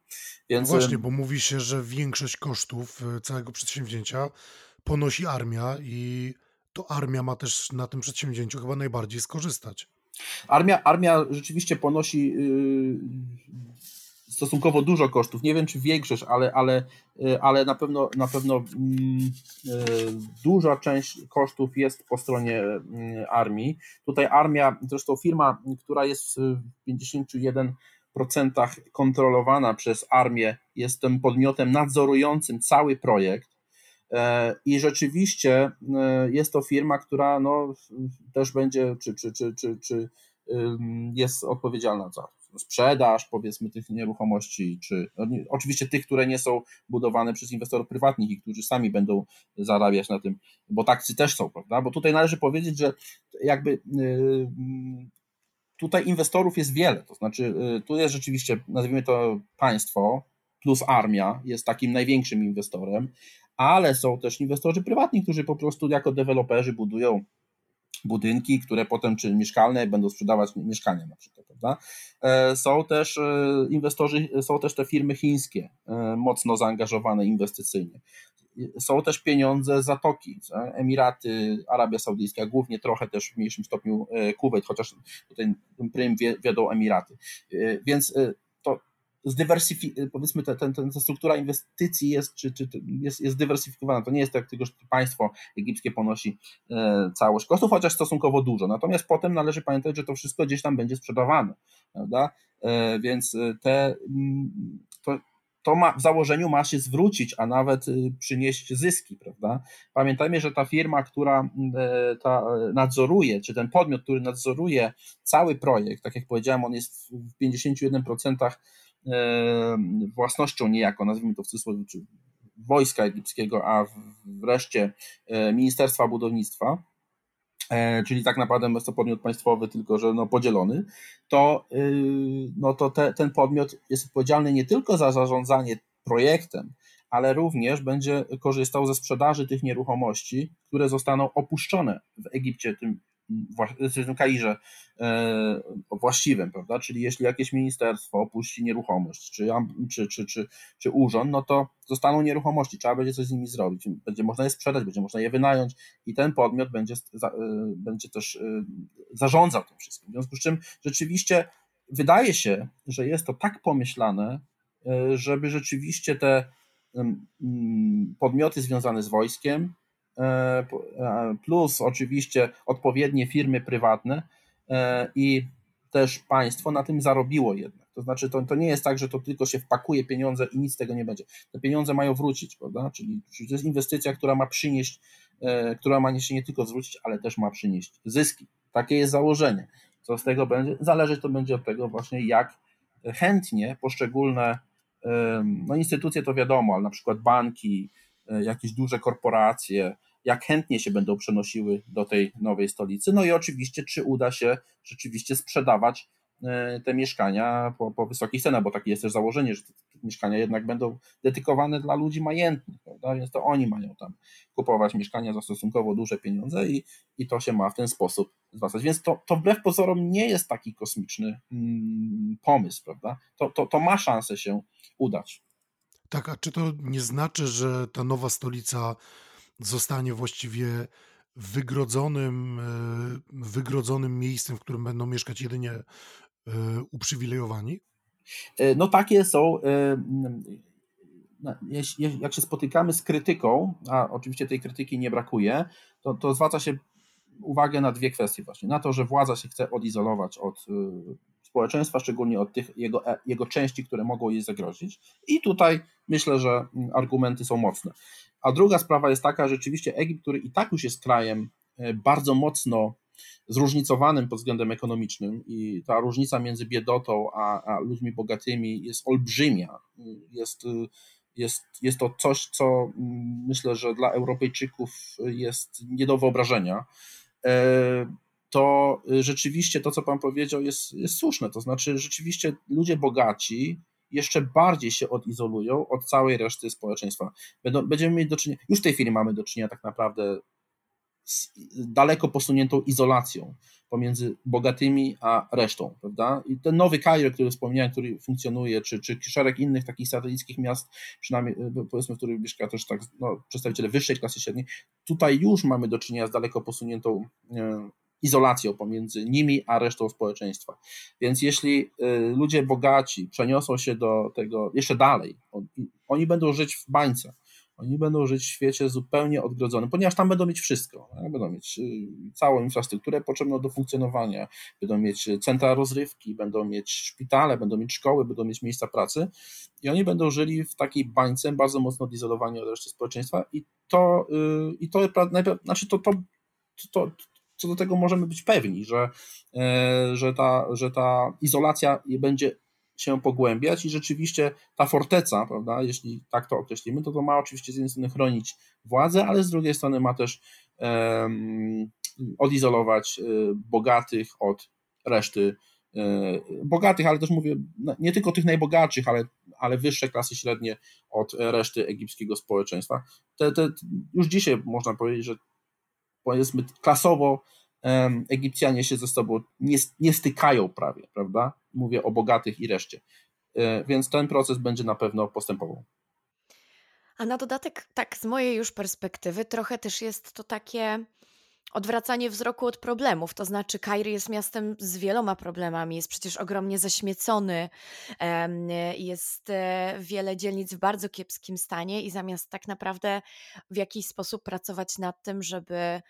Więc... No właśnie, bo mówi się, że większość kosztów y, całego przedsięwzięcia ponosi armia i to armia ma też na tym przedsięwzięciu chyba najbardziej skorzystać. Armia, armia rzeczywiście ponosi y, stosunkowo dużo kosztów. Nie wiem, czy większość, ale, ale, y, ale na pewno, na pewno mm, y, duża część kosztów jest po stronie armii. Tutaj armia, zresztą firma, która jest w 51% kontrolowana przez armię, jest tym podmiotem nadzorującym cały projekt E, I rzeczywiście e, jest to firma, która no, też będzie, czy, czy, czy, czy, czy jest odpowiedzialna za sprzedaż, powiedzmy, tych nieruchomości, czy no, oczywiście tych, które nie są budowane przez inwestorów prywatnych i którzy sami będą zarabiać na tym, bo taksy też są, prawda? Bo tutaj należy powiedzieć, że jakby y, tutaj inwestorów jest wiele, to znaczy y, tu jest rzeczywiście, nazwijmy to państwo, plus armia jest takim największym inwestorem, ale są też inwestorzy prywatni, którzy po prostu jako deweloperzy budują budynki, które potem, czy mieszkalne, będą sprzedawać mieszkania na przykład, prawda? E, są też e, inwestorzy, są też te firmy chińskie, e, mocno zaangażowane inwestycyjnie. Są też pieniądze zatoki, Emiraty, Arabia Saudyjska, głównie trochę też w mniejszym stopniu Kuwait, chociaż tutaj prym Emiraty. Więc to zdywersyfi- powiedzmy, ta, ta, ta struktura inwestycji jest, czy, czy, jest, jest dywersyfikowana. To nie jest tak tylko, że państwo egipskie ponosi e, całość kosztów, chociaż stosunkowo dużo. Natomiast potem należy pamiętać, że to wszystko gdzieś tam będzie sprzedawane, prawda? E, więc te, mm, to, to ma, w założeniu ma się zwrócić, a nawet y, przynieść zyski, prawda? Pamiętajmy, że ta firma, która e, ta e, nadzoruje, czy ten podmiot, który nadzoruje cały projekt, tak jak powiedziałem, on jest w 51% e, własnością niejako, nazwijmy to w cudzysłowie, czy wojska egipskiego, a wreszcie Ministerstwa Budownictwa, E, czyli tak naprawdę jest to podmiot państwowy, tylko że no podzielony, to, y, no to te, ten podmiot jest odpowiedzialny nie tylko za zarządzanie projektem, ale również będzie korzystał ze sprzedaży tych nieruchomości, które zostaną opuszczone w Egipcie, tym tym Kairze e, właściwym, prawda? Czyli jeśli jakieś ministerstwo opuści nieruchomość, czy, czy, czy, czy, czy urząd, no to zostaną nieruchomości, trzeba będzie coś z nimi zrobić. Będzie można je sprzedać, będzie można je wynająć i ten podmiot będzie, e, będzie też e, zarządzał tym wszystkim. W związku z czym rzeczywiście wydaje się, że jest to tak pomyślane, żeby rzeczywiście te podmioty związane z wojskiem, plus oczywiście odpowiednie firmy prywatne e, i też państwo na tym zarobiło jednak. To znaczy, to, to nie jest tak, że to tylko się wpakuje pieniądze i nic z tego nie będzie. Te pieniądze mają wrócić, prawda? Czyli, czyli to jest inwestycja, która ma przynieść, która ma się nie tylko zwrócić, ale też ma przynieść zyski. Takie jest założenie. Co z tego będzie? Zależeć to będzie od tego właśnie, jak chętnie poszczególne no instytucje to wiadomo, ale na przykład banki, jakieś duże korporacje, jak chętnie się będą przenosiły do tej nowej stolicy. No i oczywiście, czy uda się rzeczywiście sprzedawać e, te mieszkania po, po wysokich cenach, bo takie jest też założenie, że te mieszkania jednak będą dedykowane dla ludzi majętnych, prawda? więc to oni mają tam kupować mieszkania za stosunkowo duże pieniądze i, i to się ma w ten sposób zwracać. Więc to, to wbrew pozorom nie jest taki kosmiczny mm, pomysł, prawda? To, to, to ma szansę się udać. Tak, a czy to nie znaczy, że ta nowa stolica zostanie właściwie wygrodzonym, e, wygrodzonym miejscem, w którym będą mieszkać jedynie e, uprzywilejowani? E, no takie są. Jak się spotykamy z krytyką, a oczywiście tej krytyki nie brakuje, to, to zwraca się uwagę na dwie kwestie właśnie. Na to, że władza się chce odizolować od społeczeństwa, szczególnie od tych jego, jego części, które mogą jej zagrozić. I tutaj myślę, że argumenty są mocne. A druga sprawa jest taka, że rzeczywiście Egipt, który i tak już jest krajem e, bardzo mocno zróżnicowanym pod względem ekonomicznym i ta różnica między biedotą a, a ludźmi bogatymi jest olbrzymia. Jest, jest, jest to coś, co mm, myślę, że dla Europejczyków jest nie do wyobrażenia. E, to rzeczywiście to, co Pan powiedział, jest, jest słuszne. To znaczy, rzeczywiście ludzie bogaci jeszcze bardziej się odizolują od całej reszty społeczeństwa. Będą, będziemy mieć do czynienia, już w tej chwili mamy do czynienia tak naprawdę z daleko posuniętą izolacją pomiędzy bogatymi a resztą, prawda? I ten nowy Kairo, który wspomniałem, który funkcjonuje, czy, czy szereg innych takich satelickich miast, przynajmniej e, powiedzmy, w których mieszka też tak, no, przedstawiciele wyższej klasy średniej, tutaj już mamy do czynienia z daleko posuniętą e, izolacją pomiędzy nimi a resztą społeczeństwa. Więc jeśli y, ludzie bogaci przeniosą się do tego jeszcze dalej, oni będą żyć w bańce. Oni będą żyć w świecie zupełnie odgrodzonym, ponieważ tam będą mieć wszystko. Będą mieć y, całą infrastrukturę potrzebną do funkcjonowania, będą mieć centra rozrywki, będą mieć szpitale, będą mieć szkoły, będą mieć miejsca pracy i oni będą żyli w takiej bańce bardzo mocno odizolowani od reszty społeczeństwa i to, y, i to, znaczy to, to, to, co do tego możemy być pewni, że, e, że, ta, że ta izolacja będzie się pogłębiać i rzeczywiście ta forteca, prawda, jeśli tak to określimy, to to ma oczywiście z jednej strony chronić władzę, ale z drugiej strony ma też um, odizolować e, bogatych od reszty bogatych, ale też mówię no, nie tylko tych najbogatszych, ale, ale wyższe klasy średnie od reszty egipskiego społeczeństwa. Te, te, już dzisiaj można powiedzieć, że powiedzmy klasowo Egipcjanie się ze sobą nie, nie stykają prawie, prawda? Mówię o bogatych i reszcie. E, więc ten proces będzie na pewno postępował. A na dodatek, tak z mojej już perspektywy, trochę też jest to takie odwracanie wzroku od problemów. To znaczy, Kair jest miastem z wieloma problemami, jest przecież ogromnie zaśmiecony, jest e, wiele dzielnic w bardzo kiepskim stanie i zamiast tak naprawdę w jakiś sposób pracować nad tym, żeby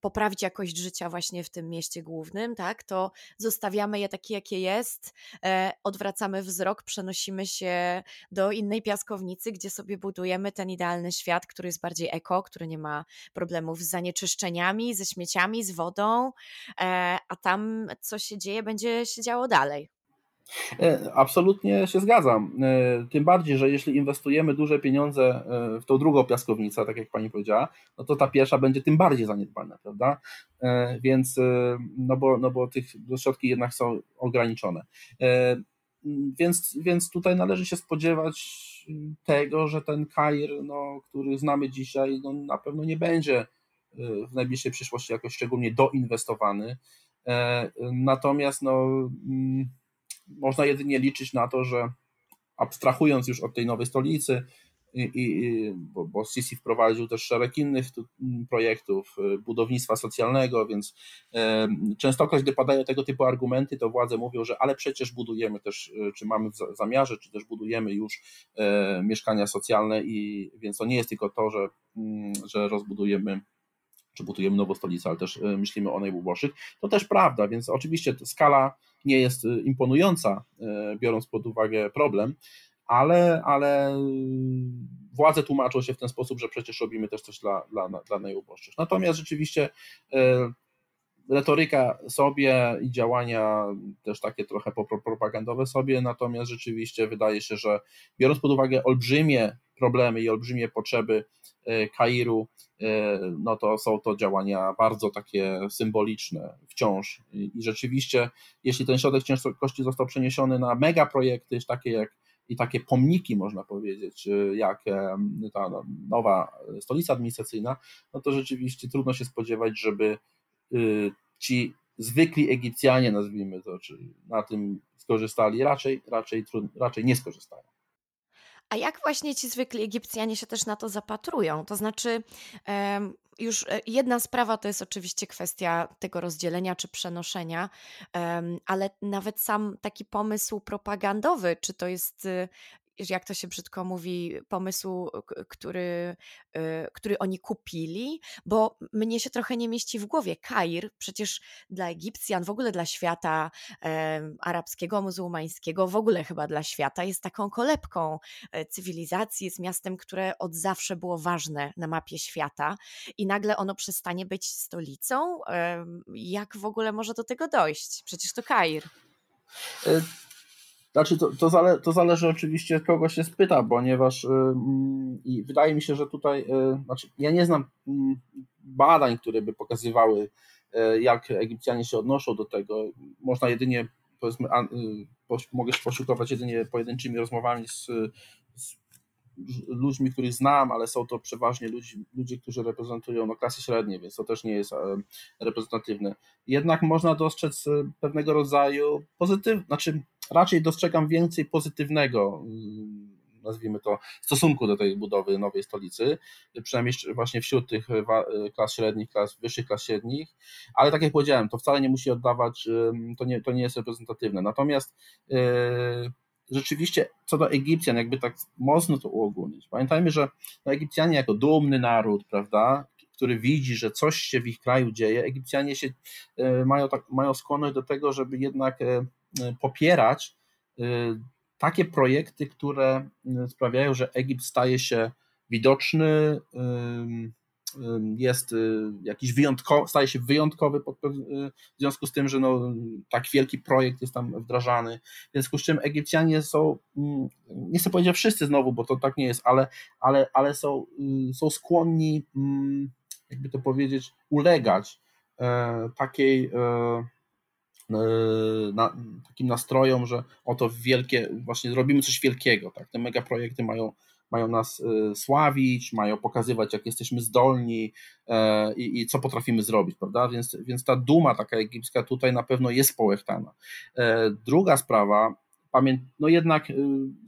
poprawić jakość życia właśnie w tym mieście głównym, tak, to zostawiamy je takie, jakie jest, e, odwracamy wzrok, przenosimy się do innej piaskownicy, gdzie sobie budujemy ten idealny świat, który jest bardziej eko, który nie ma problemów z zanieczyszczeniami, ze śmieciami, z wodą, e, a tam co się dzieje, będzie się działo dalej. E, absolutnie się zgadzam. E, tym bardziej, że jeśli inwestujemy duże pieniądze e, w tą drugą piaskownicę, tak jak pani powiedziała, no to ta pierwsza będzie tym bardziej zaniedbana, prawda? Więc, no bo, no bo tych środki jednak są ograniczone. Więc, więc tutaj należy się spodziewać tego, że ten Kair, no, który znamy dzisiaj, no, na pewno nie będzie w najbliższej przyszłości jakoś szczególnie doinwestowany. Natomiast no, mm, można jedynie liczyć na to, że abstrahując już od tej nowej stolicy, i, i, bo, bo Sisi wprowadził też szereg innych tu, projektów y, budownictwa socjalnego, więc e, częstokroć, gdy padają tego typu argumenty, to władze mówią, że ale przecież budujemy też, y, czy mamy w zamiarze, czy też budujemy już e, mieszkania socjalne i więc to nie jest tylko to, że, mm, że rozbudujemy czy budujemy nową stolicę, ale też myślimy o najuboższych, to też prawda, więc oczywiście skala nie jest e, imponująca, e, biorąc pod uwagę problem, ale, ale władze tłumaczą się w ten sposób, że przecież robimy też coś dla, dla, dla najuboższych. Natomiast rzeczywiście retoryka sobie i działania też takie trochę propagandowe sobie, natomiast rzeczywiście wydaje się, że biorąc pod uwagę olbrzymie problemy i olbrzymie potrzeby e, Kairu, e, no to są to działania bardzo takie symboliczne wciąż. I rzeczywiście, jeśli ten środek ciężkości został przeniesiony na megaprojekty, takie jak i takie pomniki, można powiedzieć, e, jak ta nowa stolica administracyjna, no to rzeczywiście trudno się spodziewać, żeby ci zwykli Egipcjanie, nazwijmy to, czy na tym skorzystali, raczej, raczej, raczej nie skorzystają. A jak właśnie ci zwykli Egipcjanie się też na to zapatrują? To znaczy, już e, jedna sprawa to jest oczywiście kwestia tego rozdzielenia czy przenoszenia, ale nawet sam taki pomysł propagandowy, czy to jest y, jak to się brzydko mówi, pomysł, który, y, który oni kupili, bo mnie się trochę nie mieści w głowie. Kair przecież dla Egipcjan, w ogóle dla świata e, arabskiego, muzułmańskiego, w ogóle chyba dla świata jest taką kolebką e, cywilizacji, jest miastem, które od zawsze było ważne na mapie świata i nagle ono przestanie być stolicą. E, jak w ogóle może do tego dojść? Przecież to Kair. E, znaczy, to, to, zale, to zależy oczywiście, kogo się spyta, ponieważ yy, wydaje mi się, że tutaj, yy, znaczy, ja nie znam yy, badań, które by pokazywały, y, jak Egipcjanie się odnoszą do tego. Można jedynie, powiedzmy, a, y, mogę się poszukiwać jedynie pojedynczymi rozmowami z, z ludźmi, których znam, ale są to przeważnie ludzie, ludzie którzy reprezentują no, klasy średnie, więc to też nie jest reprezentatywne. Jednak można dostrzec pewnego rodzaju pozytyw, znaczy raczej dostrzegam więcej pozytywnego, mm, nazwijmy to, stosunku do tej budowy nowej stolicy, przynajmniej właśnie wśród tych e, e, klas średnich, klas wyższych klas średnich, ale tak jak powiedziałem, to wcale nie musi oddawać, to nie, to nie jest reprezentatywne. Natomiast rzeczywiście co do Egipcjan, jakby tak mocno to uogólnić, pamiętajmy, że no, Egipcjanie jako dumny naród, prawda, który widzi, że coś się w ich kraju dzieje, Egipcjanie się mają, tak, mają skłonność do tego, żeby jednak popierać y, takie projekty, które y, sprawiają, że Egipt staje się widoczny, jest jakiś wyjątkowy, staje się wyjątkowy w związku z tym, że no, tak wielki projekt jest tam wdrażany. W związku z czym Egipcjanie są, mm, nie chcę powiedzieć wszyscy znowu, bo to tak nie jest, ale, ale, ale są, są skłonni, mm, jakby to powiedzieć, ulegać e, takiej E, na, takim nastrojom, że oto wielkie, właśnie robimy coś wielkiego, tak? Te megaprojekty mają, mają nas e, sławić, mają pokazywać, jak jesteśmy zdolni e, i, i, co potrafimy zrobić, prawda? Więc, więc ta duma taka egipska tutaj na pewno jest połechtana. Druga sprawa, pamięt, no jednak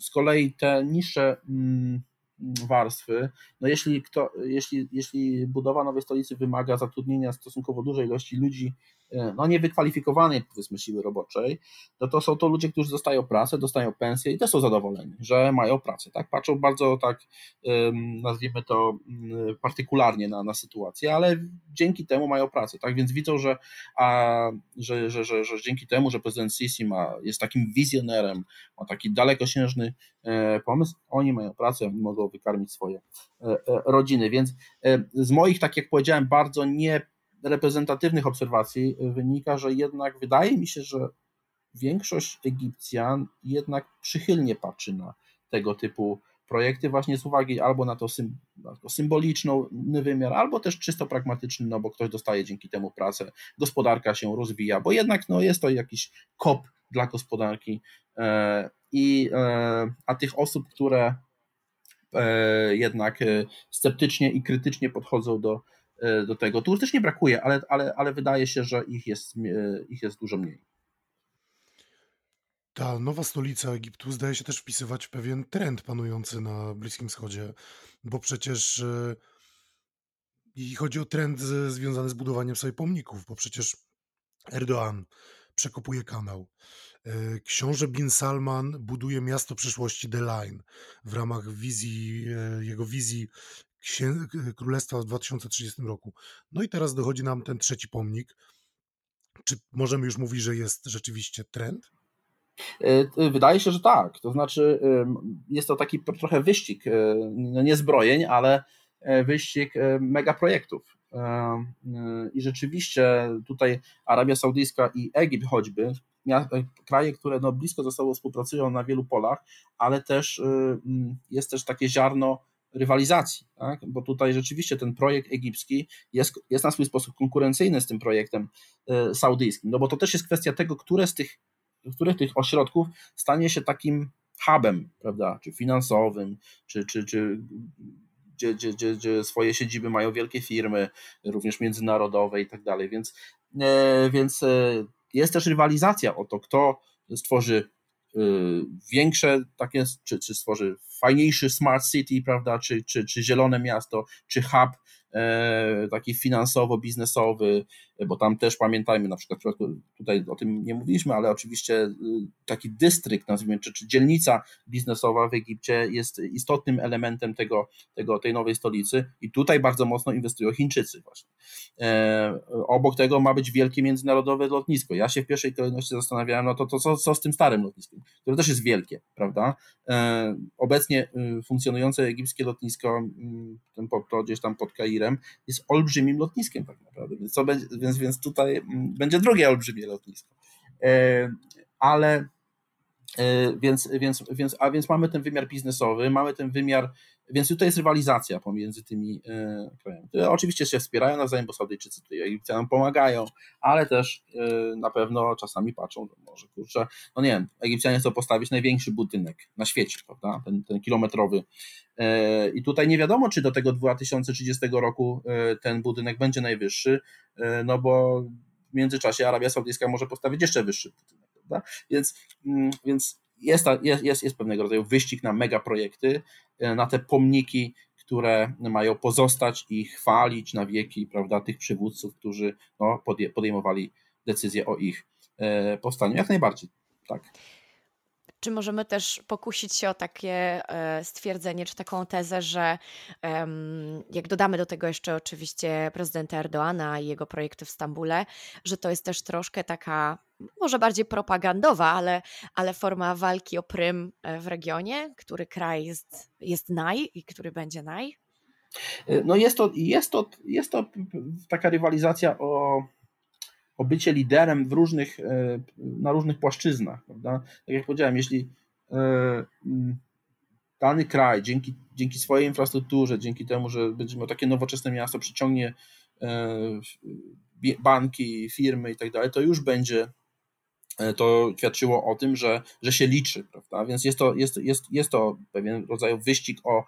z kolei te niższe, mm, warstwy. No jeśli, kto, jeśli, jeśli budowa nowej stolicy wymaga zatrudnienia stosunkowo dużej ilości ludzi, e, no niewykwalifikowanej powiedzmy siły roboczej, to to są to ludzie, którzy dostają pracę, dostają pensję i też są zadowoleni, że mają pracę. Tak? Patrzą bardzo tak, nazwijmy to mm, partykularnie na, na sytuację, ale dzięki temu mają pracę. Tak? Więc widzą, że, a, że, że, że, że dzięki temu, że prezydent Sisi ma, jest takim wizjonerem, ma taki dalekosiężny e, pomysł, oni mają pracę, oni mogą wykarmić swoje e, e, rodziny. Więc e, z moich, tak jak powiedziałem, bardzo niereprezentatywnych obserwacji wynika, że jednak wydaje mi się, że większość Egipcjan jednak przychylnie patrzy na tego typu projekty właśnie z uwagi albo na to, symboliczny wymiar, albo też czysto pragmatyczny, no bo ktoś dostaje dzięki temu pracę, gospodarka się rozwija, bo jednak no, jest to jakiś kop dla gospodarki i a tych osób, które E, jednak e, sceptycznie i krytycznie podchodzą do, e, do tego. Tu też nie brakuje, ale, ale, ale wydaje się, że ich jest, ich jest dużo mniej. Ta nowa stolica Egiptu zdaje się też wpisywać w pewien trend panujący na Bliskim Wschodzie, bo przecież i chodzi o trend związany z budowaniem sobie pomników, bo przecież Erdoğan przekopuje kanał. E, książę Bin Salman buduje miasto przyszłości The Line w ramach wizji, e, jego wizji królestwa w 2030 roku. No i teraz dochodzi nam ten trzeci pomnik. Czy możemy już mówić, że jest rzeczywiście trend? E, wydaje się, że tak. To znaczy, jest to taki trochę wyścig, no nie zbrojeń, ale wyścig megaprojektów. I rzeczywiście tutaj Arabia Saudyjska i Egipt choćby, kraje, które no blisko ze sobą współpracują na wielu polach, ale też jest też takie ziarno rywalizacji, tak? bo tutaj rzeczywiście ten projekt egipski jest, jest na swój sposób konkurencyjny z tym projektem y, saudyjskim, no bo to też jest kwestia tego, które z tych, których tych ośrodków stanie się takim hubem, prawda, czy finansowym, czy, czy, czy gdzie, gdzie, gdzie, gdzie swoje siedziby mają wielkie firmy, również międzynarodowe i tak dalej, więc, e, więc e, jest też rywalizacja o to, kto stworzy większe takie, czy, czy stworzy fajniejszy smart city, prawda, czy, czy, czy zielone miasto, czy hub E, taki finansowo-biznesowy, bo tam też pamiętajmy, na przykład tutaj o tym nie mówiliśmy, ale oczywiście y, taki dystrykt, nazwijmy, czy, czy dzielnica biznesowa w Egipcie jest istotnym elementem tego, tego, tej nowej stolicy i tutaj bardzo mocno inwestują Chińczycy właśnie. E, obok tego ma być wielkie międzynarodowe lotnisko. Ja się w pierwszej kolejności zastanawiałem, no to, to co, co z tym starym lotniskiem, które też jest wielkie, prawda? E, obecnie y, funkcjonujące egipskie lotnisko, mm, to gdzieś tam pod Kairem, jest olbrzymim lotniskiem tak naprawdę, więc, co będzie, więc, więc tutaj mm, będzie drugie olbrzymie lotnisko. E, ale e, więc, więc, więc, a więc mamy ten wymiar biznesowy, mamy ten wymiar, więc tutaj jest rywalizacja pomiędzy tymi e, krajami. Oczywiście się wspierają nawzajem, bo Saudyjczycy tutaj Egipcjanom pomagają, ale też na pewno czasami patrzą, że może kurczę, no nie wiem, Egipcjanie chcą postawić największy budynek na świecie, prawda, ten, ten kilometrowy E, I tutaj nie wiadomo, czy do tego 2030 roku e, ten budynek będzie najwyższy, e, no bo w międzyczasie Arabia Saudyjska może postawić jeszcze wyższy budynek, prawda? Więc, mm, więc jest, jest, jest, jest pewnego rodzaju wyścig na megaprojekty, na te pomniki, które mają pozostać i chwalić na wieki, prawda, tych przywódców, którzy no, podejmowali decyzję o ich powstaniu. Jak najbardziej, tak. Czy możemy też pokusić się o takie e, stwierdzenie, czy taką tezę, że jak dodamy do tego jeszcze oczywiście prezydenta Erdoana i jego projekty w Stambule, że to jest też troszkę taka, może bardziej propagandowa, ale, ale forma walki o prym e, w regionie, który kraj jest, jest naj i który będzie naj? E, no jest to, jest to, jest to taka rywalizacja o o bycie liderem w różnych, e, na różnych płaszczyznach. Prawda? Tak jak powiedziałem, jeśli dany kraj dzięki, dzięki swojej infrastrukturze, dzięki temu, że będzie miał takie nowoczesne miasto, przyciągnie banki, firmy i tak dalej, to już będzie to świadczyło o tym, że, że się liczy, prawda? Więc jest to, jest, jest, jest to pewien rodzaj wyścig o,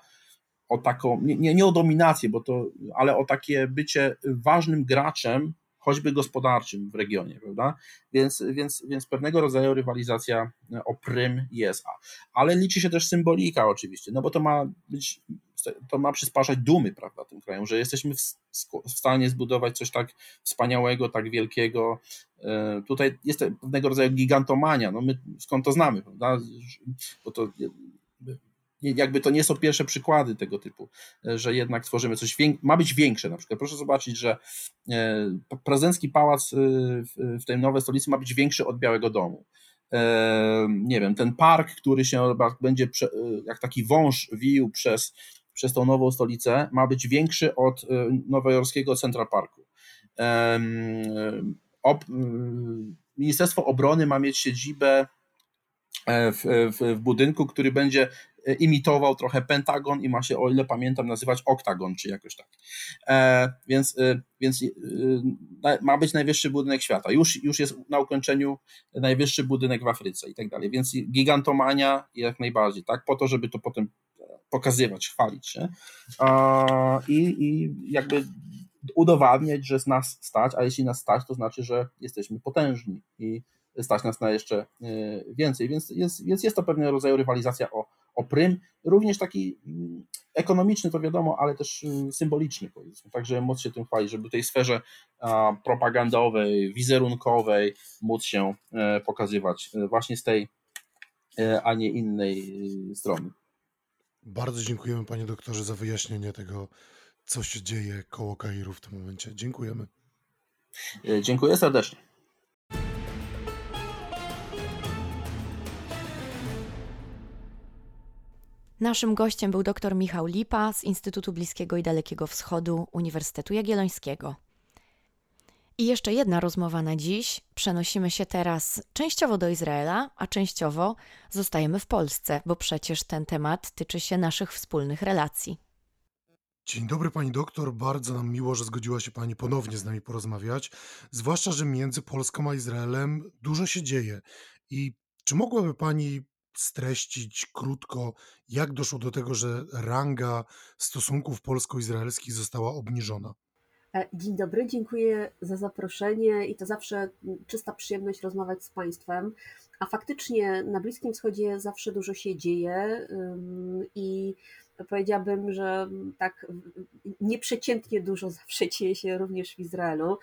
o taką, nie, nie o dominację, bo to, ale o takie bycie ważnym graczem choćby gospodarczym w regionie, prawda? Więc, więc, więc pewnego rodzaju rywalizacja o prym jest. Ale liczy się też symbolika oczywiście, no bo to ma być to ma przysparzać dumy, prawda, tym krajom, że jesteśmy w, w stanie zbudować coś tak wspaniałego, tak wielkiego. E, tutaj jest pewnego rodzaju gigantomania, no my skąd to znamy, prawda, bo to jakby to nie są pierwsze przykłady tego typu, e, że jednak tworzymy coś, ma być większe na przykład. Proszę zobaczyć, że e, prezydencki pałac w tej nowej stolicy ma być większy od Białego Domu nie wiem, ten park, który się będzie jak taki wąż wił przez przez tą nową stolicę ma być większy od nowojorskiego Central Parku. Ministerstwo Obrony ma mieć siedzibę e, w, w, w, budynku, który będzie e, imitował trochę Pentagon i ma się, o ile pamiętam, nazywać Oktagon, czy jakoś tak. E, więc e, więc e, ma być najwyższy budynek świata. Już, już jest na ukończeniu najwyższy budynek w Afryce i tak dalej. Więc gigantomania jak najbardziej, tak? Po to, żeby to potem pokazywać, chwalić się i, i jakby udowadniać, że nas stać, a jeśli nas stać, to znaczy, że jesteśmy potężni i stać nas na jeszcze więcej, więc jest, więc jest to pewnego rodzaju rywalizacja o, o prym, również taki mm, ekonomiczny, to wiadomo, ale też mm, symboliczny powiedzmy, także móc się tym chwalić, żeby w tej sferze propagandowej, wizerunkowej móc się e, pokazywać e, właśnie z tej, a nie innej strony. Bardzo dziękujemy panie doktorze za wyjaśnienie tego, co się dzieje koło Kairu w tym momencie. Dziękujemy. E, dziękuję serdecznie. Naszym gościem był dr Michał Lipa z Instytutu Bliskiego i Dalekiego Wschodu Uniwersytetu Jagiellońskiego. I jeszcze jedna rozmowa na dziś. Przenosimy się teraz częściowo do Izraela, a częściowo zostajemy w Polsce, bo przecież ten temat tyczy się naszych wspólnych relacji. Dzień dobry pani doktor, bardzo nam miło, że zgodziła się pani ponownie z nami porozmawiać, zwłaszcza, że między Polską a Izraelem dużo się dzieje. I czy mogłaby pani streścić krótko, jak doszło do tego, że ranga stosunków polsko-izraelskich została obniżona? E, dzień dobry, dziękuję za zaproszenie i to zawsze czysta przyjemność rozmawiać z Państwem. A faktycznie na Bliskim Wschodzie zawsze dużo się dzieje i powiedziałabym, że tak nieprzeciętnie dużo <laughs> zawsze dzieje się również w Izraelu.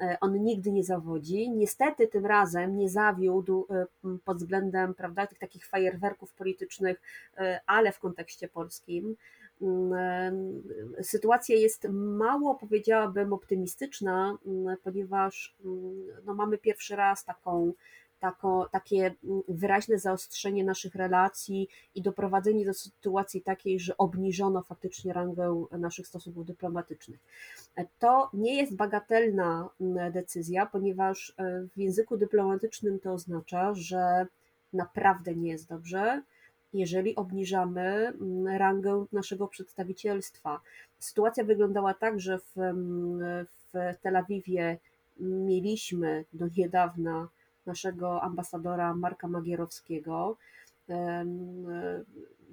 E, on nigdy nie zawodzi. Niestety tym razem nie zawiódł e, pod względem prawda, tych takich fajerwerków politycznych, ale w kontekście polskim. Mm, sytuacja jest mało, powiedziałabym, optymistyczna, mm, ponieważ mm, no, mamy pierwszy raz taką, taką, takie wyraźne zaostrzenie naszych relacji i doprowadzenie do sytuacji takiej, że obniżono faktycznie rangę naszych stosunków dyplomatycznych. To nie jest bagatelna decyzja, ponieważ e, w języku dyplomatycznym to oznacza, że naprawdę nie jest dobrze jeżeli obniżamy mm, rangę naszego przedstawicielstwa. Sytuacja wyglądała tak, że w, mm, w Tel Awiwie mieliśmy do niedawna naszego ambasadora Marka Magierowskiego,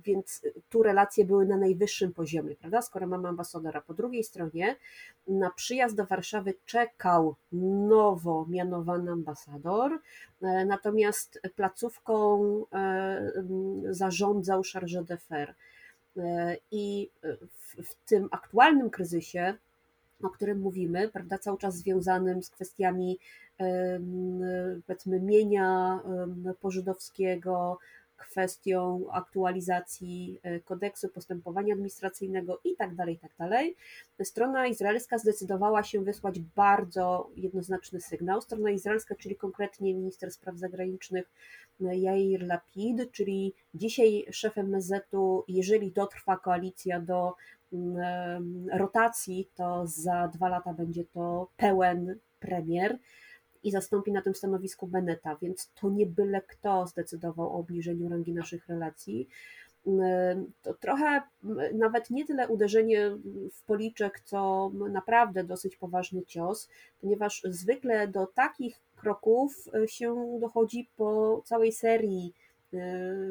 więc tu relacje były na najwyższym poziomie, prawda? Skoro mamy ambasadora. Po drugiej stronie na przyjazd do Warszawy czekał nowo mianowany ambasador, e, natomiast placówką e, zarządzał Charge d'Affaires. E, I w, w tym aktualnym kryzysie, o którym mówimy, prawda, cały czas związanym z kwestiami powiedzmy mienia pożydowskiego, kwestią aktualizacji e, kodeksu postępowania administracyjnego i tak dalej, i tak. Strona izraelska zdecydowała się wysłać bardzo jednoznaczny sygnał. Strona izraelska, czyli konkretnie minister spraw zagranicznych e, Jair Lapid, czyli dzisiaj szef MSZ-u, jeżeli dotrwa koalicja do mm, e, rotacji, to za dwa lata będzie to pełen premier i zastąpi na tym stanowisku Beneta, więc to nie byle kto zdecydował o obniżeniu rangi naszych relacji. To trochę nawet nie tyle uderzenie w policzek, co naprawdę dosyć poważny cios, ponieważ zwykle do takich kroków się dochodzi po całej serii e,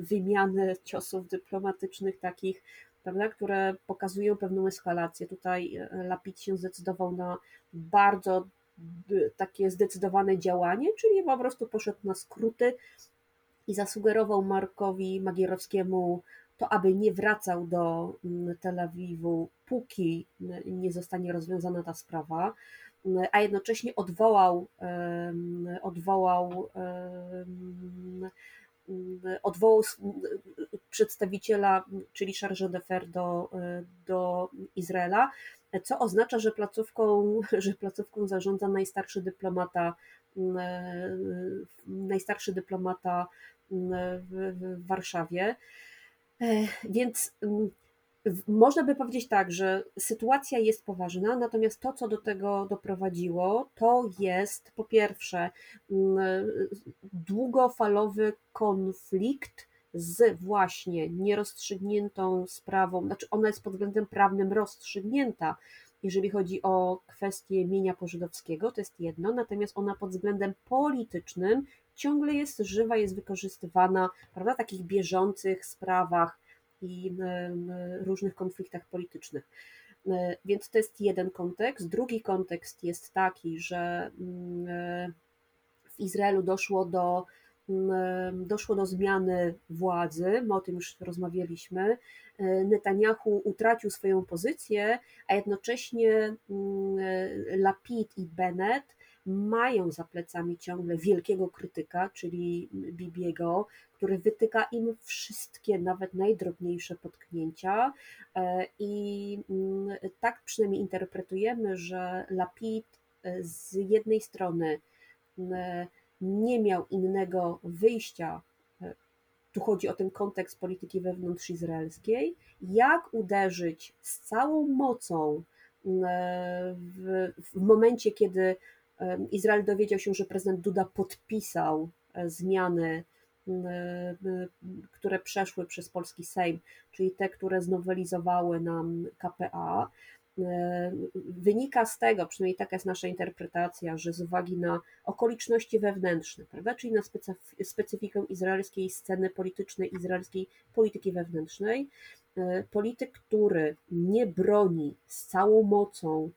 wymiany ciosów dyplomatycznych, takich, prawda, które pokazują pewną eskalację. Tutaj Lapid się zdecydował na bardzo takie zdecydowane działanie, czyli po prostu poszedł na skróty i zasugerował Markowi Magierowskiemu to, aby nie wracał do mm, Tel Awiwu, póki nie zostanie rozwiązana ta sprawa, a jednocześnie odwołał, odwołał, odwołał przedstawiciela, czyli chargé d'affaires do, do Izraela, co oznacza, że placówką, <laughs> że placówką zarządza najstarszy dyplomata, najstarszy dyplomata w, w Warszawie. E, więc mm, można by powiedzieć tak, że sytuacja jest poważna, natomiast to, co do tego doprowadziło, to jest po pierwsze mm, długofalowy konflikt z właśnie nierozstrzygniętą sprawą, znaczy ona jest pod względem prawnym rozstrzygnięta, jeżeli chodzi o kwestię mienia pożydowskiego, to jest jedno, natomiast ona pod względem politycznym ciągle jest żywa, jest wykorzystywana prawda, w takich bieżących sprawach i różnych konfliktach politycznych. E, więc to jest jeden kontekst. Drugi kontekst jest taki, że mm, e, w Izraelu doszło do, doszło do zmiany władzy, my o tym już rozmawialiśmy. E, Netanyahu utracił swoją pozycję, a jednocześnie mm, Lapid i Bennett mają za plecami ciągle wielkiego krytyka, czyli Bibiego, który wytyka im wszystkie, nawet najdrobniejsze potknięcia. E, I mm, tak przynajmniej interpretujemy, że Lapid e, z jednej strony mm, nie miał innego wyjścia e, tu chodzi o ten kontekst polityki wewnątrz izraelskiej, jak uderzyć z całą mocą mm, w, w momencie, kiedy Izrael dowiedział się, że prezydent Duda podpisał e, zmiany, które przeszły przez polski Sejm, czyli te, które znowelizowały nam KPA. E, wynika z tego, przynajmniej taka jest nasza interpretacja, że z uwagi na okoliczności wewnętrzne, prawda, czyli na specyfikę izraelskiej sceny politycznej, izraelskiej polityki wewnętrznej, e, polityk, który nie broni z całą mocą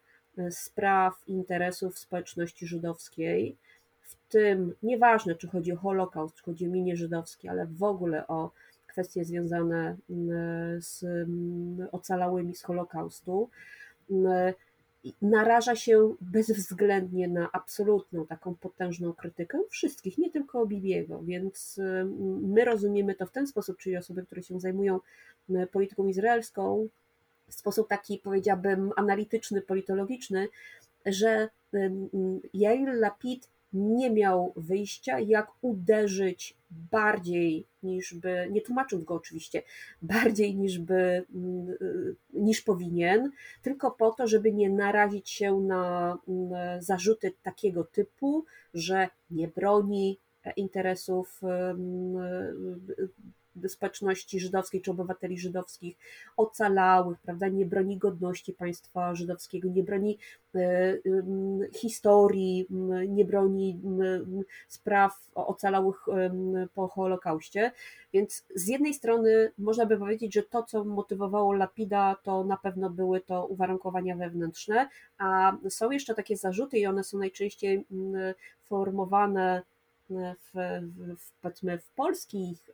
spraw interesów społeczności żydowskiej, w tym nieważne, czy chodzi o Holokaust, czy chodzi o minie żydowskie, ale w ogóle o kwestie związane z ocalałymi z Holokaustu, naraża się bezwzględnie na absolutną taką potężną krytykę wszystkich, nie tylko Bibiego, więc my rozumiemy to w ten sposób, czyli osoby, które się zajmują polityką izraelską, w sposób taki, powiedziałbym, analityczny, politologiczny, że Jair Lapid nie miał wyjścia, jak uderzyć bardziej niż by, nie tłumacząc go oczywiście, bardziej niż by, niż powinien, tylko po to, żeby nie narazić się na zarzuty takiego typu, że nie broni interesów społeczności żydowskiej czy obywateli żydowskich ocalałych, prawda, nie broni godności państwa żydowskiego, nie broni e, historii, nie broni spraw ocalałych po Holokauście. Więc z jednej strony można by powiedzieć, że to, co motywowało Lapida, to na pewno były to uwarunkowania wewnętrzne, a są jeszcze takie zarzuty i one są najczęściej formowane w, w, powiedzmy w polskich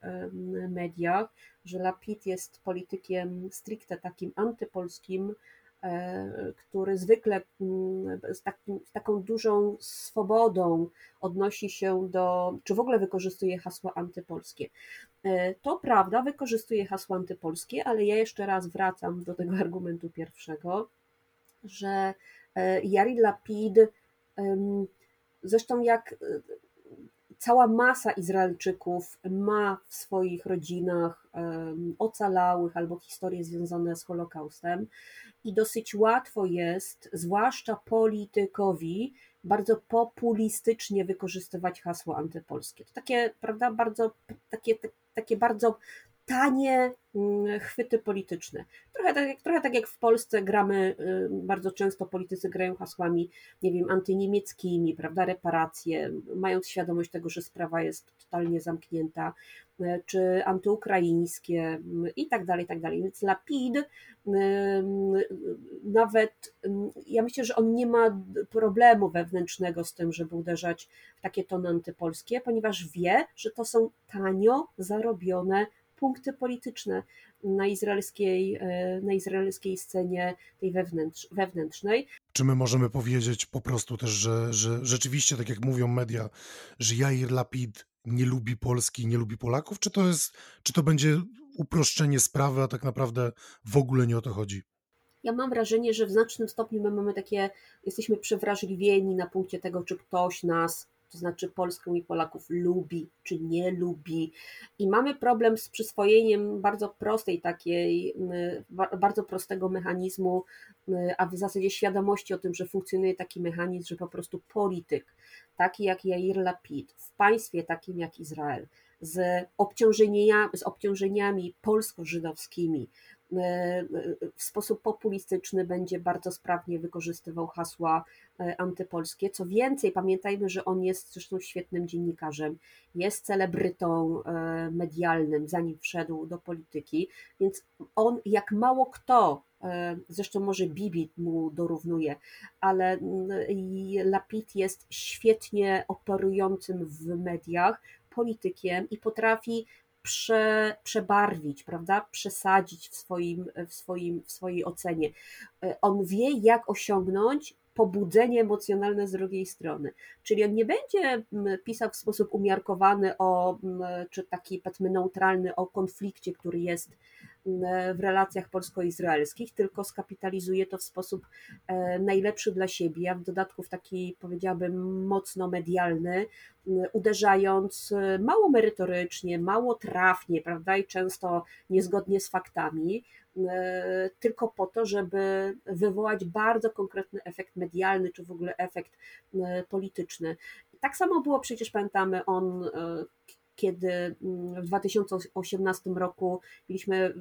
mediach, że Lapid jest politykiem stricte takim antypolskim, e, który zwykle mm, z, takim, z taką dużą swobodą odnosi się do, czy w ogóle wykorzystuje hasła antypolskie. E, to prawda, wykorzystuje hasła antypolskie, ale ja jeszcze raz wracam do tego argumentu pierwszego, że e, Jari Lapid, zresztą jak cała masa Izraelczyków ma w swoich rodzinach ocalałych albo historie związane z Holokaustem i dosyć łatwo jest, zwłaszcza politykowi, bardzo populistycznie wykorzystywać hasło antypolskie. To takie, prawda, bardzo, takie, takie bardzo tanie mm, chwyty polityczne. Trochę tak, trochę tak jak w Polsce gramy, y, bardzo często politycy grają hasłami, nie wiem, antyniemieckimi, prawda, reparacje, mając świadomość tego, że sprawa jest totalnie zamknięta. czy antyukraińskie i tak dalej, i tak dalej. Więc Lapid nawet, ja myślę, że on nie ma problemu wewnętrznego z tym, żeby uderzać w takie tony antypolskie, ponieważ wie, że to są tanio zarobione punkty polityczne na izraelskiej, e, na izraelskiej scenie tej wewnętrz, wewnętrznej. Czy my możemy powiedzieć po prostu też, że, że rzeczywiście, tak jak mówią media, że Jair Lapid nie lubi Polski, nie lubi Polaków? Czy to jest, czy to będzie uproszczenie sprawy, a tak naprawdę w ogóle nie o to chodzi? Ja mam wrażenie, że w znacznym stopniu my mamy takie, jesteśmy przewrażliwieni na punkcie tego, czy ktoś nas to znaczy Polskę i Polaków lubi czy nie lubi. I mamy problem z przyswojeniem bardzo prostej takiej, bardzo prostego mechanizmu, a w zasadzie świadomości o tym, że funkcjonuje taki mechanizm, że po prostu polityk, taki jak Jair Lapid, w państwie takim jak Izrael, z obciążeniami, z obciążeniami polsko-żydowskimi, w sposób populistyczny będzie bardzo sprawnie wykorzystywał hasła e, antypolskie. Co więcej, pamiętajmy, że on jest zresztą świetnym dziennikarzem, jest celebrytą e, medialnym, zanim wszedł do polityki, więc on jak mało kto Zresztą może Bibi mu dorównuje, ale Lapid jest świetnie operującym w mediach politykiem i potrafi prze, przebarwić, prawda? przesadzić w, swoim, w, swoim, w swojej ocenie. E, on wie, jak osiągnąć pobudzenie emocjonalne z drugiej strony. Czyli on nie będzie pisał w sposób umiarkowany o, czy taki powiedzmy neutralny o konflikcie, który jest w relacjach polsko-izraelskich, tylko skapitalizuje to w sposób e, najlepszy dla siebie, a w dodatku w taki powiedziałabym mocno medialny, uderzając e, mało merytorycznie, mało trafnie, prawda, i często niezgodnie z faktami, e, tylko po to, żeby wywołać bardzo konkretny efekt medialny, czy w ogóle efekt polityczny. Tak samo było przecież, pamiętamy, on kiedy mm, w 2018 roku mieliśmy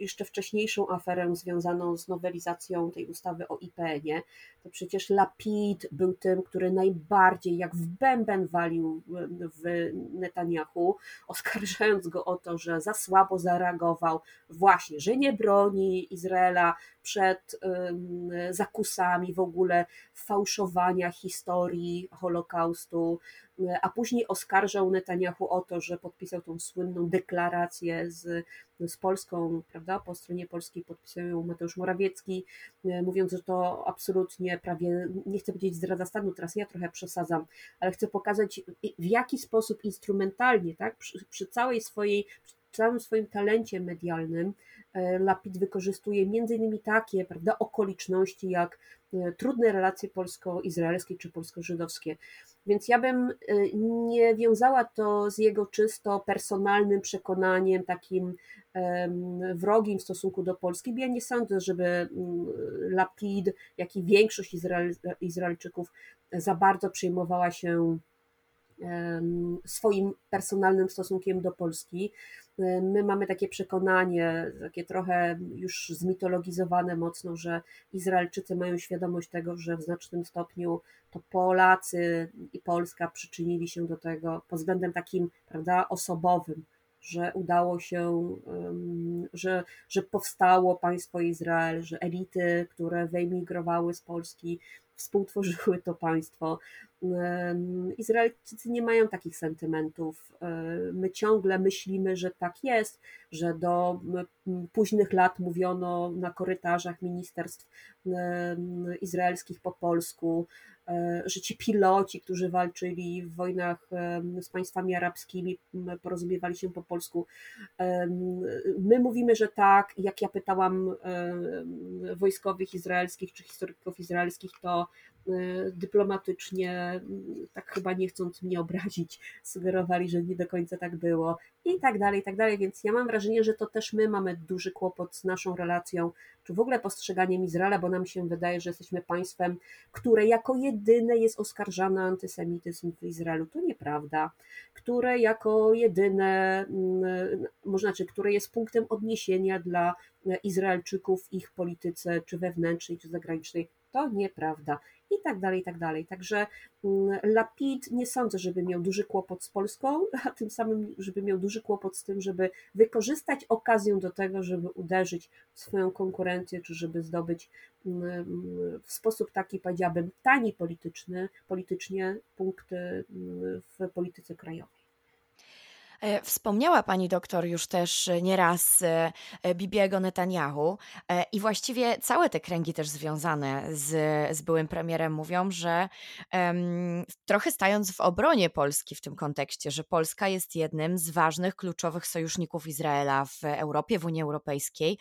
jeszcze wcześniejszą aferę związaną z nowelizacją tej ustawy o IPN-ie, to przecież Lapid był tym, który najbardziej jak w bęben walił w Netanyahu, oskarżając go o to, że za słabo zareagował, właśnie, że nie broni Izraela przed zakusami w ogóle fałszowania historii Holokaustu, a później oskarżał Netanyahu o to, że podpisał tą słynną deklarację z, z Polską, prawda? Po stronie polskiej podpisał ją Mateusz Morawiecki, mówiąc, że to absolutnie prawie, nie chcę powiedzieć zdradza stanu, teraz ja trochę przesadzam, ale chcę pokazać w jaki sposób instrumentalnie, tak? Przy, przy całej swojej, przy całym swoim talencie medialnym e, Lapid wykorzystuje innymi takie prawda, okoliczności jak e, trudne relacje polsko-izraelskie czy polsko-żydowskie. Więc ja bym e, nie wiązała to z jego czysto personalnym przekonaniem, takim wrogim w stosunku do Polski, bo ja nie sądzę, żeby mm, Lapid, jak i większość Izrael, Izraelczyków za bardzo przejmowała się swoim personalnym stosunkiem do Polski. My mamy takie przekonanie, takie trochę już zmitologizowane mocno, że Izraelczycy mają świadomość tego, że w znacznym stopniu to Polacy i Polska przyczynili się do tego pod względem takim, prawda, osobowym, że udało się, że, że powstało państwo Izrael, że elity, które wyemigrowały z Polski, współtworzyły to państwo. Izraelczycy nie mają takich sentymentów. My ciągle myślimy, że tak jest, że do późnych lat mówiono na korytarzach ministerstw izraelskich po polsku, że ci piloci, którzy walczyli w wojnach z państwami arabskimi, porozumiewali się po polsku. My mówimy, że tak. Jak ja pytałam wojskowych izraelskich czy historyków izraelskich, to e, dyplomatycznie, tak chyba nie chcąc mnie obrazić, sugerowali, że nie do końca tak było i tak dalej, i tak dalej. Więc ja mam wrażenie, że to też my mamy duży kłopot z naszą relacją, czy w ogóle postrzeganiem Izraela, bo nam się wydaje, że jesteśmy państwem, które jako jedyne jest oskarżane antysemityzm w Izraelu. To nieprawda. Które jako jedyne, mm, można czy które jest punktem odniesienia dla Izraelczyków ich polityce, czy wewnętrznej, czy zagranicznej. To nieprawda i tak dalej, i tak dalej. Także mm, Lapid nie sądzę, żeby miał duży kłopot z Polską, a tym samym, żeby miał duży kłopot z tym, żeby wykorzystać okazję do tego, żeby uderzyć w swoją konkurencję, czy żeby zdobyć mm, w sposób taki, powiedziałabym, tani polityczny, politycznie punkty mm, w polityce krajowej. E, wspomniała pani doktor już też e, nieraz e, Bibiego Netanyahu i właściwie całe te kręgi też związane z, z byłym premierem mówią, że um, trochę stając w obronie Polski w tym kontekście, że Polska jest jednym z ważnych, kluczowych sojuszników Izraela w Europie, w Unii Europejskiej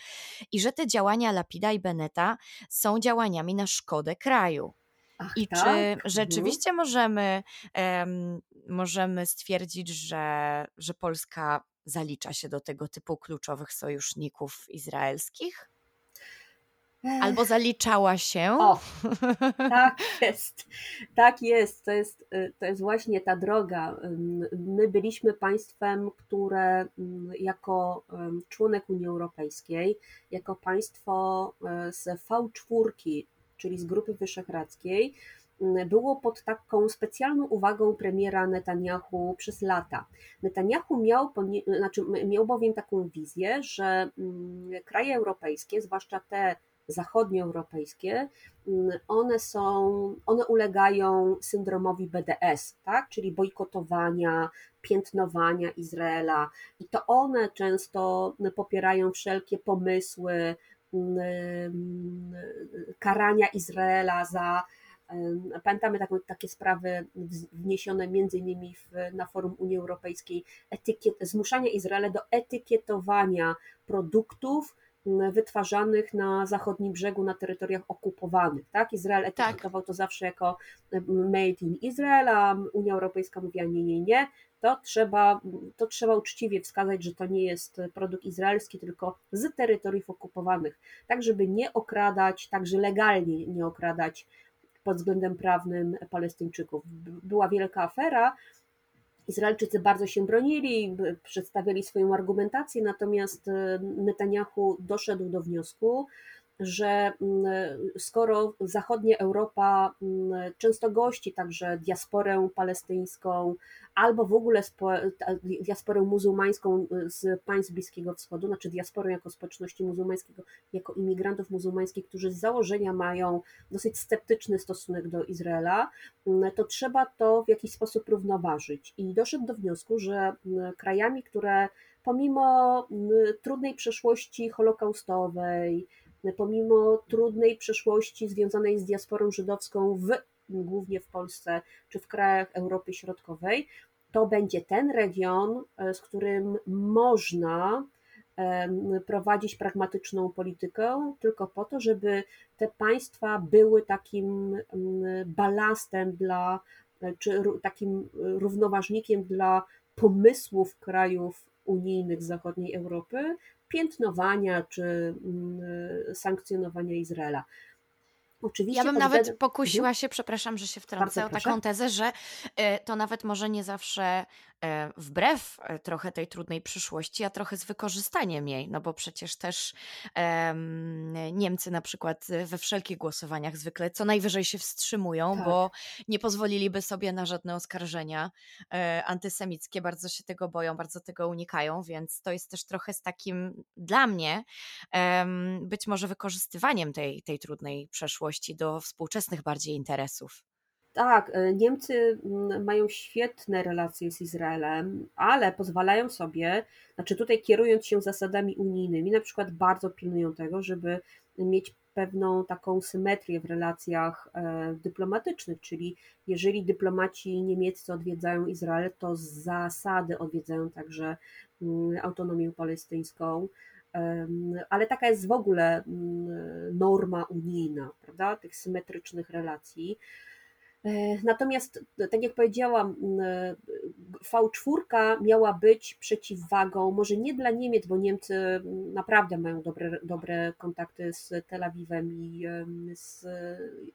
i że te działania Lapida i Beneta są działaniami na szkodę kraju. Ach, I tak? czy Mhm. rzeczywiście możemy, em, możemy stwierdzić, że, że Polska zalicza się do tego typu kluczowych sojuszników izraelskich? Albo zaliczała się? O, <laughs> tak jest, tak jest. To jest, y, to jest właśnie ta droga. My byliśmy państwem, które ym, jako członek Unii Europejskiej, jako państwo y, z V4, czyli z Grupy Wyszehradzkiej, ym, było pod taką specjalną uwagą premiera Netanyahu przez lata. Netanyahu miał, znaczy miał bowiem taką wizję, że ym, kraje europejskie, zwłaszcza te zachodnioeuropejskie, mm, one są, one ulegają syndromowi BDS, tak? czyli bojkotowania, piętnowania Izraela i to one często popierają wszelkie pomysły mm, karania Izraela za Pamiętamy taką, takie sprawy wniesione między innymi w, na forum Unii Europejskiej, etykiet, zmuszania Izraela do etykietowania produktów, wytwarzanych na zachodnim brzegu, na terytoriach okupowanych. Tak? Izrael Tak. etykietował to zawsze jako made in Israel, a Unia Europejska mówiła nie, nie, nie. To trzeba, to trzeba uczciwie wskazać, że to nie jest produkt izraelski, tylko z terytoriów okupowanych, tak żeby nie okradać, także legalnie nie okradać pod względem prawnym Palestyńczyków. Była wielka afera, Izraelczycy bardzo się bronili, przedstawiali swoją argumentację, natomiast e, Netanyahu doszedł do wniosku, że mm, skoro zachodnia Europa mm, często gości także diasporę palestyńską albo w ogóle diasporę muzułmańską y, z państw Bliskiego Wschodu, znaczy diasporę jako społeczności muzułmańskiego, jako imigrantów muzułmańskich, którzy z założenia mają dosyć sceptyczny stosunek do Izraela, mm, to trzeba to w jakiś sposób równoważyć. I doszedł do wniosku, że krajami, które pomimo trudnej przeszłości holokaustowej, pomimo trudnej przeszłości związanej z diasporą żydowską w głównie w Polsce czy w krajach Europy Środkowej, to będzie ten region, e, z którym można prowadzić pragmatyczną politykę, tylko po to, żeby te państwa były takim balastem dla, e, czy takim równoważnikiem dla pomysłów krajów unijnych z zachodniej Europy, piętnowania czy mm, sankcjonowania Izraela. Oczywiście ja bym nawet pokusiła się, przepraszam, że się wtrącę, o taką tezę, że e, to nawet może nie zawsze wbrew e, trochę tej trudnej przyszłości, a trochę z wykorzystaniem jej, no bo przecież też Niemcy na przykład we wszelkich głosowaniach zwykle co najwyżej się wstrzymują, tak. bo nie pozwoliliby sobie na żadne oskarżenia e, antysemickie, bardzo się tego boją, bardzo tego unikają, więc to jest też trochę z takim dla mnie być może wykorzystywaniem tej, tej trudnej przeszłości do współczesnych bardziej interesów. Tak, e, Niemcy mm, mają świetne relacje z Izraelem, ale pozwalają sobie, znaczy tutaj kierując się zasadami unijnymi, na przykład bardzo pilnują tego, żeby mieć pewną taką symetrię w relacjach e, dyplomatycznych, czyli jeżeli dyplomaci niemieccy odwiedzają Izrael, to z zasady odwiedzają także mm, autonomię palestyńską, ale taka jest w ogóle mm, norma unijna, prawda, tych symetrycznych relacji. E, natomiast, tak jak powiedziałam, V4 miała być przeciwwagą, może nie dla Niemiec, bo Niemcy naprawdę mają dobre, dobre kontakty z Tel Awiwem i z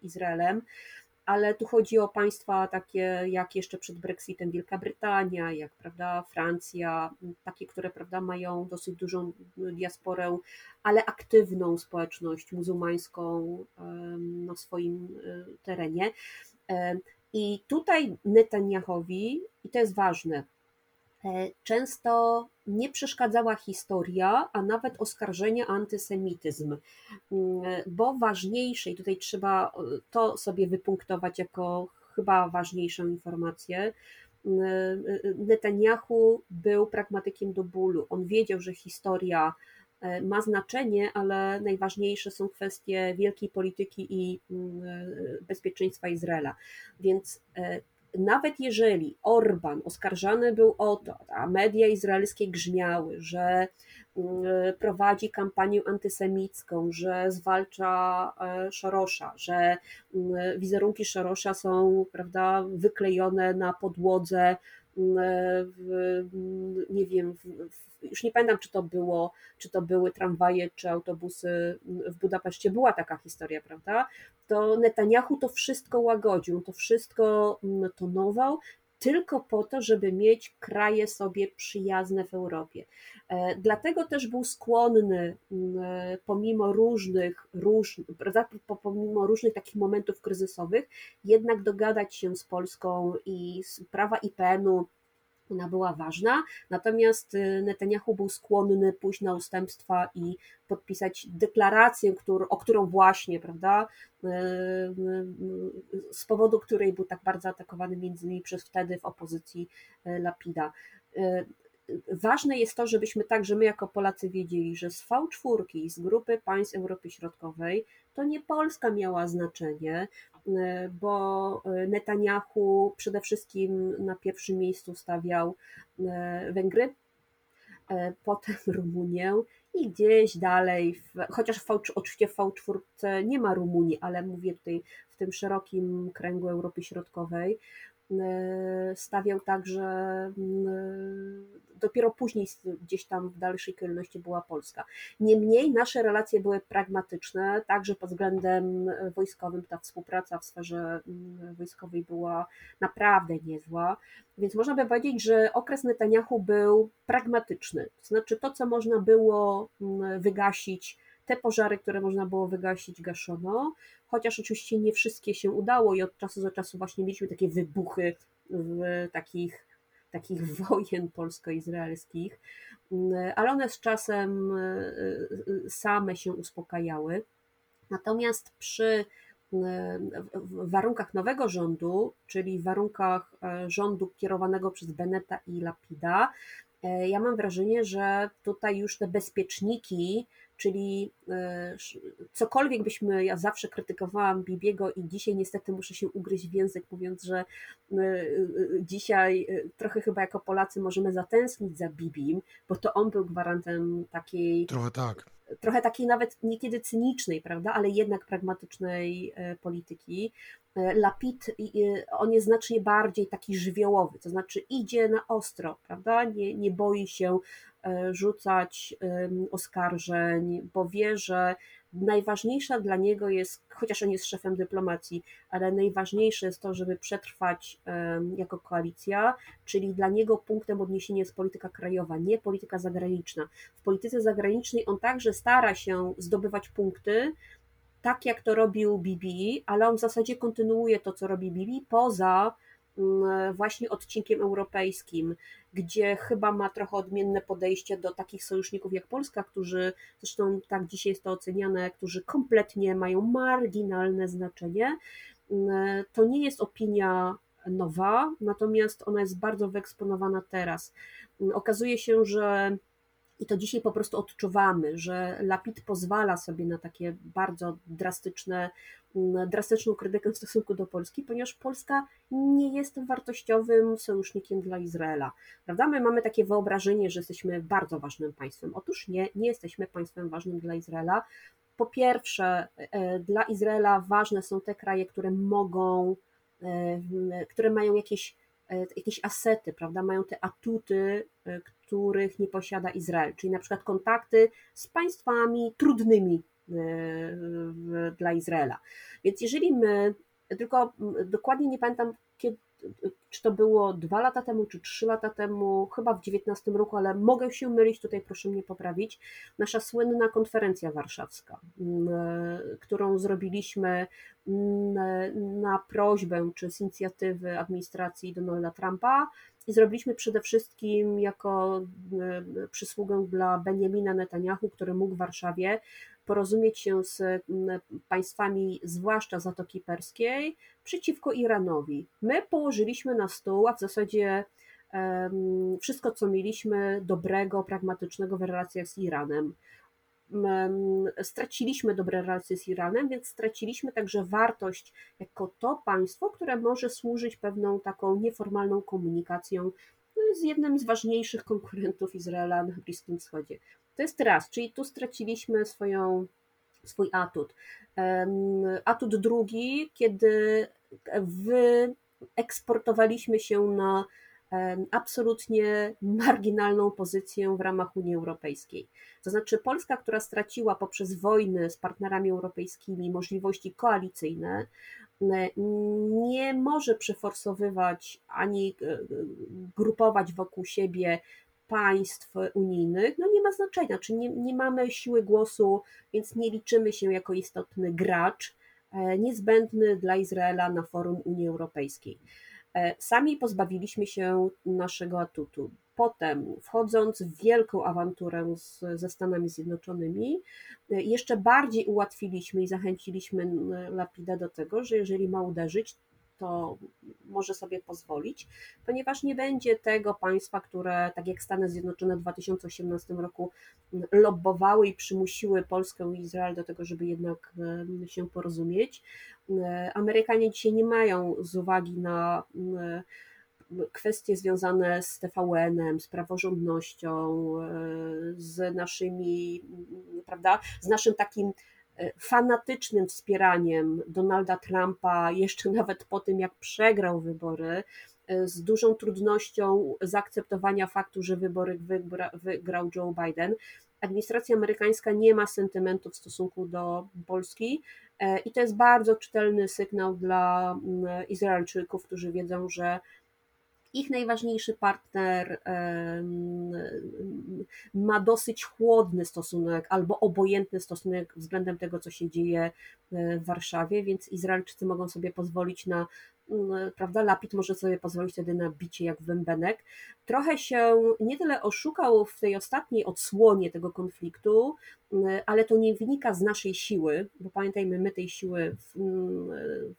Izraelem, ale tu chodzi o państwa takie jak jeszcze przed Brexitem Wielka Brytania, jak prawda, Francja, takie, które prawda, mają dosyć dużą diasporę, ale aktywną społeczność muzułmańską na swoim e, terenie. I tutaj Netanyahowi, i to jest ważne, e, często nie przeszkadzała historia, a nawet oskarżenia antysemityzm, mm, bo ważniejsze, i tutaj trzeba e, to sobie wypunktować jako chyba ważniejszą informację, mm, e, Netanyahu był pragmatykiem do bólu. On wiedział, że historia E, ma znaczenie, ale najważniejsze są kwestie wielkiej polityki i mm, e, bezpieczeństwa Izraela. Więc e, nawet jeżeli Orban oskarżany był o to, a media izraelskie grzmiały, że mm, prowadzi kampanię antysemicką, że zwalcza Szorosza, że mm, wizerunki Szorosza są prawda, wyklejone na podłodze w, nie wiem, w, już nie pamiętam, czy to było, czy to były tramwaje, czy autobusy w Budapeszcie, była taka historia, prawda? To Netanyahu to wszystko łagodził, to wszystko tonował, tylko po to, żeby mieć kraje sobie przyjazne w Europie. E, dlatego też był skłonny, e, pomimo różnych, róż, pomimo różnych takich momentów kryzysowych, jednak dogadać się z Polską i z prawa IPN-u ona była ważna, natomiast y, Netanyahu był skłonny pójść na ustępstwa i podpisać deklarację, który, o którą właśnie, prawda, y, y, z powodu której był tak bardzo atakowany między innymi przez wtedy w opozycji Lapida. Ważne jest to, żebyśmy także my jako Polacy wiedzieli, że z V4, z grupy państw Europy Środkowej, to nie Polska miała znaczenie, bo e, Netanyahu przede wszystkim na pierwszym miejscu stawiał e, Węgry, potem <laughs> Rumunię i gdzieś dalej, w, chociaż w, oczywiście w V4 nie ma Rumunii, ale mówię tutaj w tym szerokim kręgu Europy Środkowej, stawiał także dopiero później gdzieś tam w dalszej kolejności była Polska. Niemniej nasze relacje były pragmatyczne, także pod względem wojskowym ta współpraca w sferze mm, wojskowej była naprawdę niezła, więc można by powiedzieć, że okres Netanyahu był pragmatyczny, to znaczy to, co można było mm, wygasić, te pożary, które można było wygasić, gaszono, chociaż oczywiście nie wszystkie się udało i od czasu do czasu właśnie mieliśmy takie wybuchy w takich takich <laughs> wojen polsko-izraelskich, mm, ale one z czasem y, y, same się uspokajały. Natomiast przy y, warunkach nowego rządu, czyli w warunkach e, rządu kierowanego przez Beneta i Lapida, e, ja mam wrażenie, że tutaj już te bezpieczniki czyli e, cokolwiek byśmy, ja zawsze krytykowałam Bibiego i dzisiaj niestety muszę się ugryźć w język, mówiąc, że e, e, dzisiaj trochę chyba jako Polacy możemy zatęsknić za Bibim, bo to on był gwarantem takiej... Trochę tak. Trochę takiej nawet niekiedy cynicznej, prawda, ale jednak pragmatycznej polityki. Lapid, on jest znacznie bardziej taki żywiołowy, to znaczy idzie na ostro, prawda, nie, nie boi się E, rzucać oskarżeń, bo wie, że najważniejsza dla niego jest, chociaż on jest szefem dyplomacji, ale najważniejsze jest to, żeby przetrwać jako koalicja, czyli dla niego punktem odniesienia jest polityka krajowa, nie polityka zagraniczna. W polityce zagranicznej on także stara się zdobywać punkty, tak jak to robił Bibi, ale on w zasadzie kontynuuje to, co robi Bibi, poza właśnie odcinkiem europejskim, gdzie chyba ma trochę odmienne podejście do takich sojuszników jak Polska, którzy zresztą tak dzisiaj jest to oceniane, którzy kompletnie mają marginalne znaczenie. Mm, to nie jest opinia nowa, natomiast ona jest bardzo wyeksponowana teraz. Mm, okazuje się, że i to dzisiaj po prostu odczuwamy, że Lapid pozwala sobie na takie bardzo drastyczne, mm, drastyczną krytykę w stosunku do Polski, ponieważ Polska nie jest wartościowym sojusznikiem dla Izraela. Prawda? My mamy takie wyobrażenie, że jesteśmy bardzo ważnym państwem. Otóż nie, nie jesteśmy państwem ważnym dla Izraela. Po pierwsze, e, dla Izraela ważne są te kraje, które mogą, e, które mają jakieś E, jakieś asety, prawda, mają te atuty, e, których nie posiada Izrael, czyli na przykład kontakty z państwami trudnymi e, dla Izraela. Więc jeżeli my tylko dokładnie nie pamiętam, kiedy, czy to było dwa lata temu, czy trzy lata temu, chyba w 19 roku, ale mogę się mylić, tutaj proszę mnie poprawić, nasza słynna konferencja warszawska, którą zrobiliśmy na prośbę czy z inicjatywy administracji Donalda Trumpa zrobiliśmy przede wszystkim jako przysługę dla Benjamina Netanyahu, który mógł w Warszawie porozumieć się z państwami, zwłaszcza Zatoki Perskiej, przeciwko Iranowi. My położyliśmy na stół, a w zasadzie wszystko, co mieliśmy dobrego, pragmatycznego w relacjach z Iranem. Straciliśmy dobre relacje z Iranem, więc straciliśmy także wartość jako to państwo, które może służyć pewną taką nieformalną komunikacją z jednym z ważniejszych konkurentów Izraela na Bliskim Wschodzie. To jest raz, czyli tu straciliśmy swoją, swój atut. Atut drugi, kiedy wyeksportowaliśmy się na absolutnie marginalną pozycję w ramach Unii Europejskiej. To znaczy Polska, która straciła poprzez wojny z partnerami europejskimi możliwości koalicyjne, nie może przeforsowywać ani e, grupować wokół siebie państw unijnych, no nie ma znaczenia, czy nie, nie mamy siły głosu, więc nie liczymy się jako istotny gracz e, niezbędny dla Izraela na forum Unii Europejskiej. E, sami pozbawiliśmy się naszego atutu. Potem, wchodząc w wielką awanturę z, ze Stanami Zjednoczonymi, e, jeszcze bardziej ułatwiliśmy i zachęciliśmy Lapida do tego, że jeżeli ma uderzyć, to może sobie pozwolić, ponieważ nie będzie tego państwa, które, tak jak Stany Zjednoczone w 2018 roku, lobbowały i przymusiły Polskę i Izrael do tego, żeby jednak się porozumieć. Amerykanie dzisiaj nie mają z uwagi na kwestie związane z TVN-em, z praworządnością, z naszymi, prawda, z naszym takim E, fanatycznym wspieraniem Donalda Trumpa, jeszcze <laughs> nawet po tym, jak przegrał wybory, e, z dużą trudnością zaakceptowania faktu, że wybory wygra, wygrał Joe Biden. Administracja amerykańska nie ma sentymentu w stosunku do Polski e, i to jest bardzo czytelny sygnał dla mm, Izraelczyków, którzy wiedzą, że ich najważniejszy partner ma dosyć chłodny stosunek albo obojętny stosunek względem tego, co się dzieje e, w Warszawie, więc Izraelczycy mogą sobie pozwolić na prawda, Lapid może sobie pozwolić wtedy na bicie jak bębenek. Trochę się nie tyle oszukał w tej ostatniej odsłonie tego konfliktu, ale to nie wynika z naszej siły, bo pamiętajmy, my tej siły w,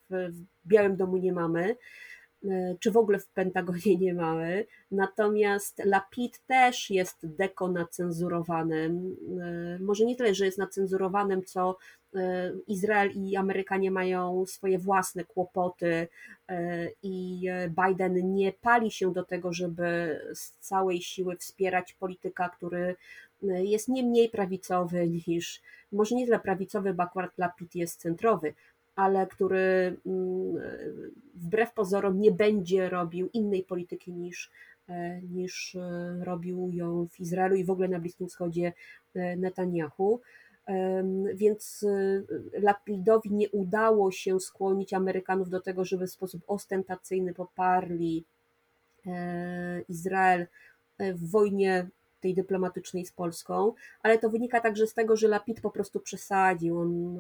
w, Białym Domu nie mamy, czy w ogóle w Pentagonie nie mamy. Natomiast Lapid też jest deko nacenzurowanym. E, może nie tyle, że jest nacenzurowanym, co e, Izrael i Amerykanie mają swoje własne kłopoty i Biden nie pali się do tego, żeby z całej siły wspierać polityka, który jest nie mniej prawicowy niż, może nie tyle prawicowy, bo akurat Lapid jest centrowy, ale który mm, wbrew pozorom nie będzie robił innej polityki niż, e, niż e, robił ją w Izraelu i w ogóle na Bliskim Wschodzie e, Netanyahu. Więc Lapidowi nie udało się skłonić Amerykanów do tego, żeby w sposób ostentacyjny poparli Izrael w wojnie tej dyplomatycznej z Polską, ale to wynika także z tego, że Lapid po prostu przesadził. On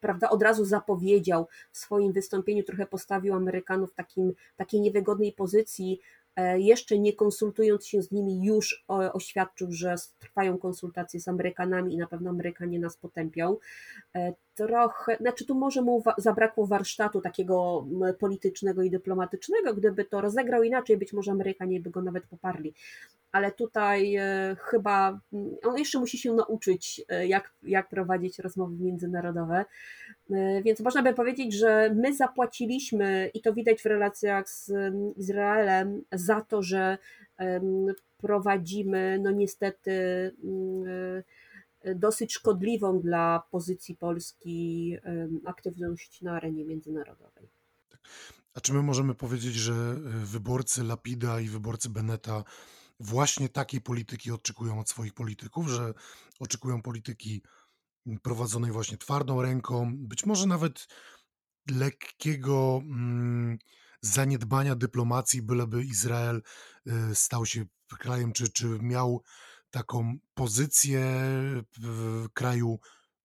prawda, od razu zapowiedział w swoim wystąpieniu, trochę postawił Amerykanów w takim, takiej niewygodnej pozycji, E, jeszcze nie konsultując się z nimi, już oświadczył, że trwają konsultacje z Amerykanami i na pewno Amerykanie nas potępią. E, trochę, znaczy tu może mu zabrakło warsztatu takiego politycznego i dyplomatycznego, gdyby to rozegrał inaczej, być może Amerykanie by go nawet poparli. Ale tutaj e, chyba on jeszcze musi się nauczyć, jak, jak prowadzić rozmowy międzynarodowe. Więc można by powiedzieć, że my zapłaciliśmy, i to widać w relacjach z Izraelem, za to, że prowadzimy, no niestety, mm, e, dosyć szkodliwą dla pozycji Polski aktywność na arenie międzynarodowej. A czy my możemy powiedzieć, że e, wyborcy Lapida i wyborcy Beneta właśnie takiej polityki oczekują od swoich polityków, że oczekują polityki prowadzonej właśnie twardą ręką, być może nawet lekkiego mm, zaniedbania dyplomacji, byleby Izrael y, stał się krajem, czy, czy miał taką pozycję kraju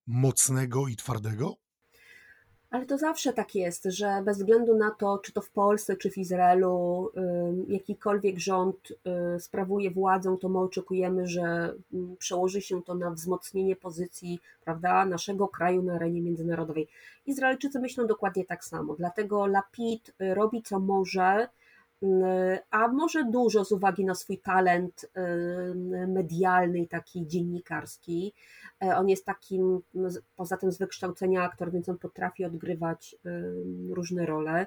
mocnego i twardego? Ale to zawsze tak jest, że bez względu na to, czy to w Polsce, czy w Izraelu, jakikolwiek rząd y, sprawuje władzę, to my oczekujemy, że mm, przełoży się to na wzmocnienie pozycji prawda, naszego kraju na arenie międzynarodowej. Izraelczycy myślą dokładnie tak samo, dlatego Lapid y, robi co może, a może dużo z uwagi na swój talent medialny, taki dziennikarski. E, on jest takim, poza tym z wykształcenia aktor, więc on potrafi odgrywać różne role.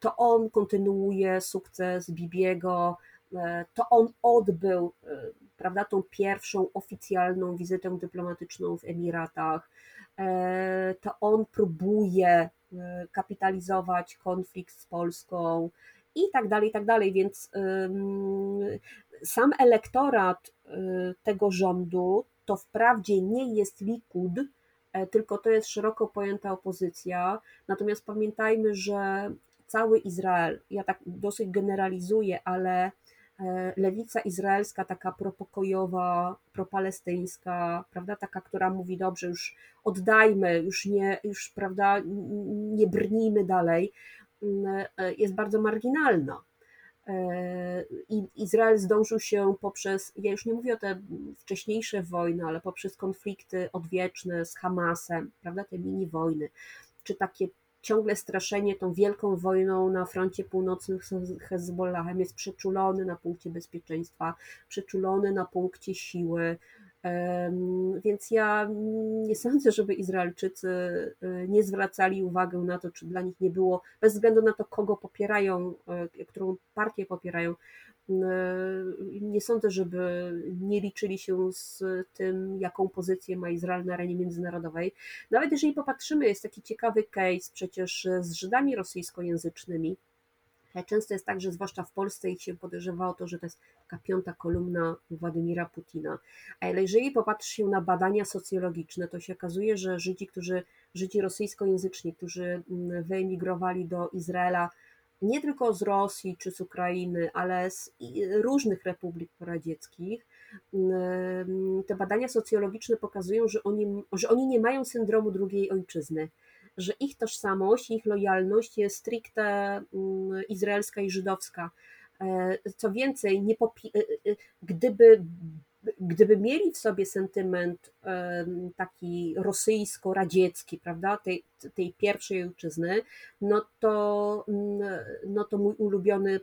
To on kontynuuje sukces Bibiego, to on odbył prawda, tą pierwszą oficjalną wizytę dyplomatyczną w Emiratach. To on próbuje kapitalizować konflikt z Polską i tak dalej, i tak dalej. Więc sam elektorat y, tego rządu to wprawdzie nie jest Likud, e, tylko to jest szeroko pojęta opozycja. Natomiast pamiętajmy, że cały Izrael, ja tak dosyć generalizuję, ale lewica izraelska, taka propokojowa, propalestyńska, prawda, taka, która mówi dobrze, już oddajmy, już nie, już, prawda, nie brnijmy dalej, e, jest bardzo marginalna. I Izrael zdążył się poprzez, ja już nie mówię o te wcześniejsze wojny, ale poprzez konflikty odwieczne z Hamasem, prawda, te mini wojny, czy takie ciągle straszenie tą wielką wojną na froncie północnym z Hezbollahem jest przeczulony na punkcie bezpieczeństwa, przeczulony na punkcie siły, więc ja nie sądzę, żeby Izraelczycy y, nie zwracali uwagi na to, czy dla nich nie było, bez względu na to, kogo popierają, y, którą partię popierają, nie sądzę, żeby nie liczyli się z tym, jaką pozycję ma Izrael na arenie międzynarodowej. Nawet jeżeli popatrzymy, jest taki ciekawy case przecież z Żydami rosyjskojęzycznymi, Często jest tak, że zwłaszcza w Polsce ich się podejrzewa o to, że to jest taka piąta kolumna Władimira Putina. Ale jeżeli popatrzy się na badania socjologiczne, to się okazuje, że Żydzi, którzy, Żydzi rosyjskojęzyczni, którzy mm, wyemigrowali do Izraela nie tylko z Rosji czy z Ukrainy, ale z różnych republik poradzieckich, mm, te badania socjologiczne pokazują, że oni, że oni nie mają syndromu drugiej ojczyzny że ich tożsamość, ich lojalność jest stricte mm, izraelska i żydowska. E, co więcej, e, e, gdyby, gdyby mieli w sobie sentyment taki rosyjsko-radziecki, prawda, tej, tej pierwszej ojczyzny, no to, mm, no to mój ulubiony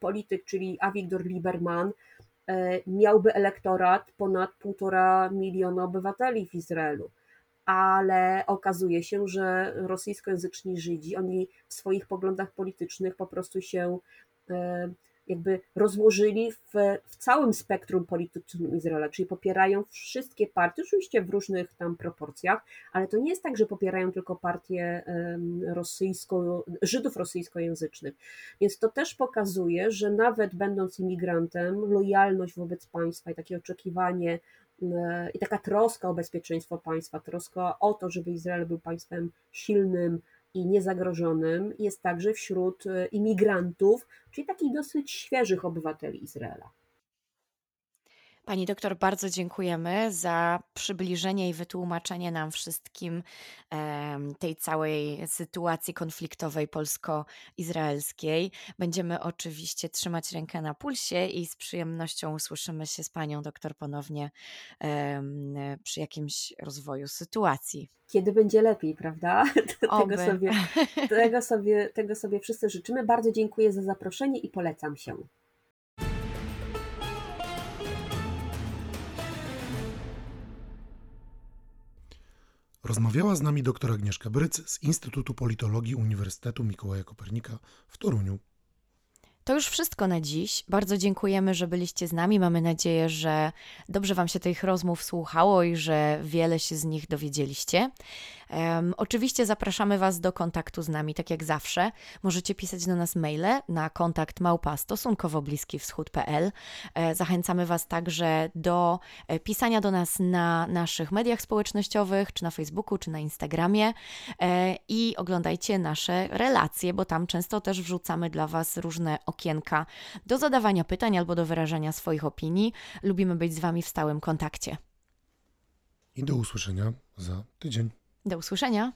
polityk, czyli Avigdor Lieberman, miałby elektorat ponad półtora miliona obywateli w Izraelu. Ale okazuje się, że rosyjskojęzyczni Żydzi, oni w swoich poglądach politycznych po prostu się e, jakby rozłożyli w, w całym spektrum politycznym Izraela, czyli popierają wszystkie partie, oczywiście w różnych tam proporcjach, ale to nie jest tak, że popierają tylko partie rosyjsko, Żydów rosyjskojęzycznych. Więc to też pokazuje, że nawet będąc imigrantem, lojalność wobec państwa i takie oczekiwanie i taka troska o bezpieczeństwo państwa, troska o to, żeby Izrael był państwem silnym i niezagrożonym, jest także wśród e, imigrantów, czyli takich dosyć świeżych obywateli Izraela. Pani doktor, bardzo dziękujemy za przybliżenie i wytłumaczenie nam wszystkim tej całej sytuacji konfliktowej polsko-izraelskiej. Będziemy oczywiście trzymać rękę na pulsie i z przyjemnością usłyszymy się z panią doktor ponownie przy jakimś rozwoju sytuacji. Kiedy będzie lepiej, prawda? <laughs> Tego sobie, tego, sobie, tego sobie wszyscy życzymy. Bardzo dziękuję za zaproszenie i polecam się. Rozmawiała z nami dr Agnieszka Bryc z Instytutu Politologii Uniwersytetu Mikołaja Kopernika w Toruniu. To już wszystko na dziś. Bardzo dziękujemy, że byliście z nami. Mamy nadzieję, że dobrze Wam się tych rozmów słuchało i że wiele się z nich dowiedzieliście. Um, oczywiście zapraszamy Was do kontaktu z nami, tak jak zawsze. Możecie pisać do nas maile na kontakt małpa stosunkowo bliski wschód.pl. E, zachęcamy Was także do e, pisania do nas na naszych mediach społecznościowych, czy na Facebooku, czy na Instagramie e, i oglądajcie nasze relacje, bo tam często też wrzucamy dla Was różne okienka do zadawania pytań albo do wyrażania swoich opinii. Lubimy być z Wami w stałym kontakcie. I do usłyszenia za tydzień. Do usłyszenia.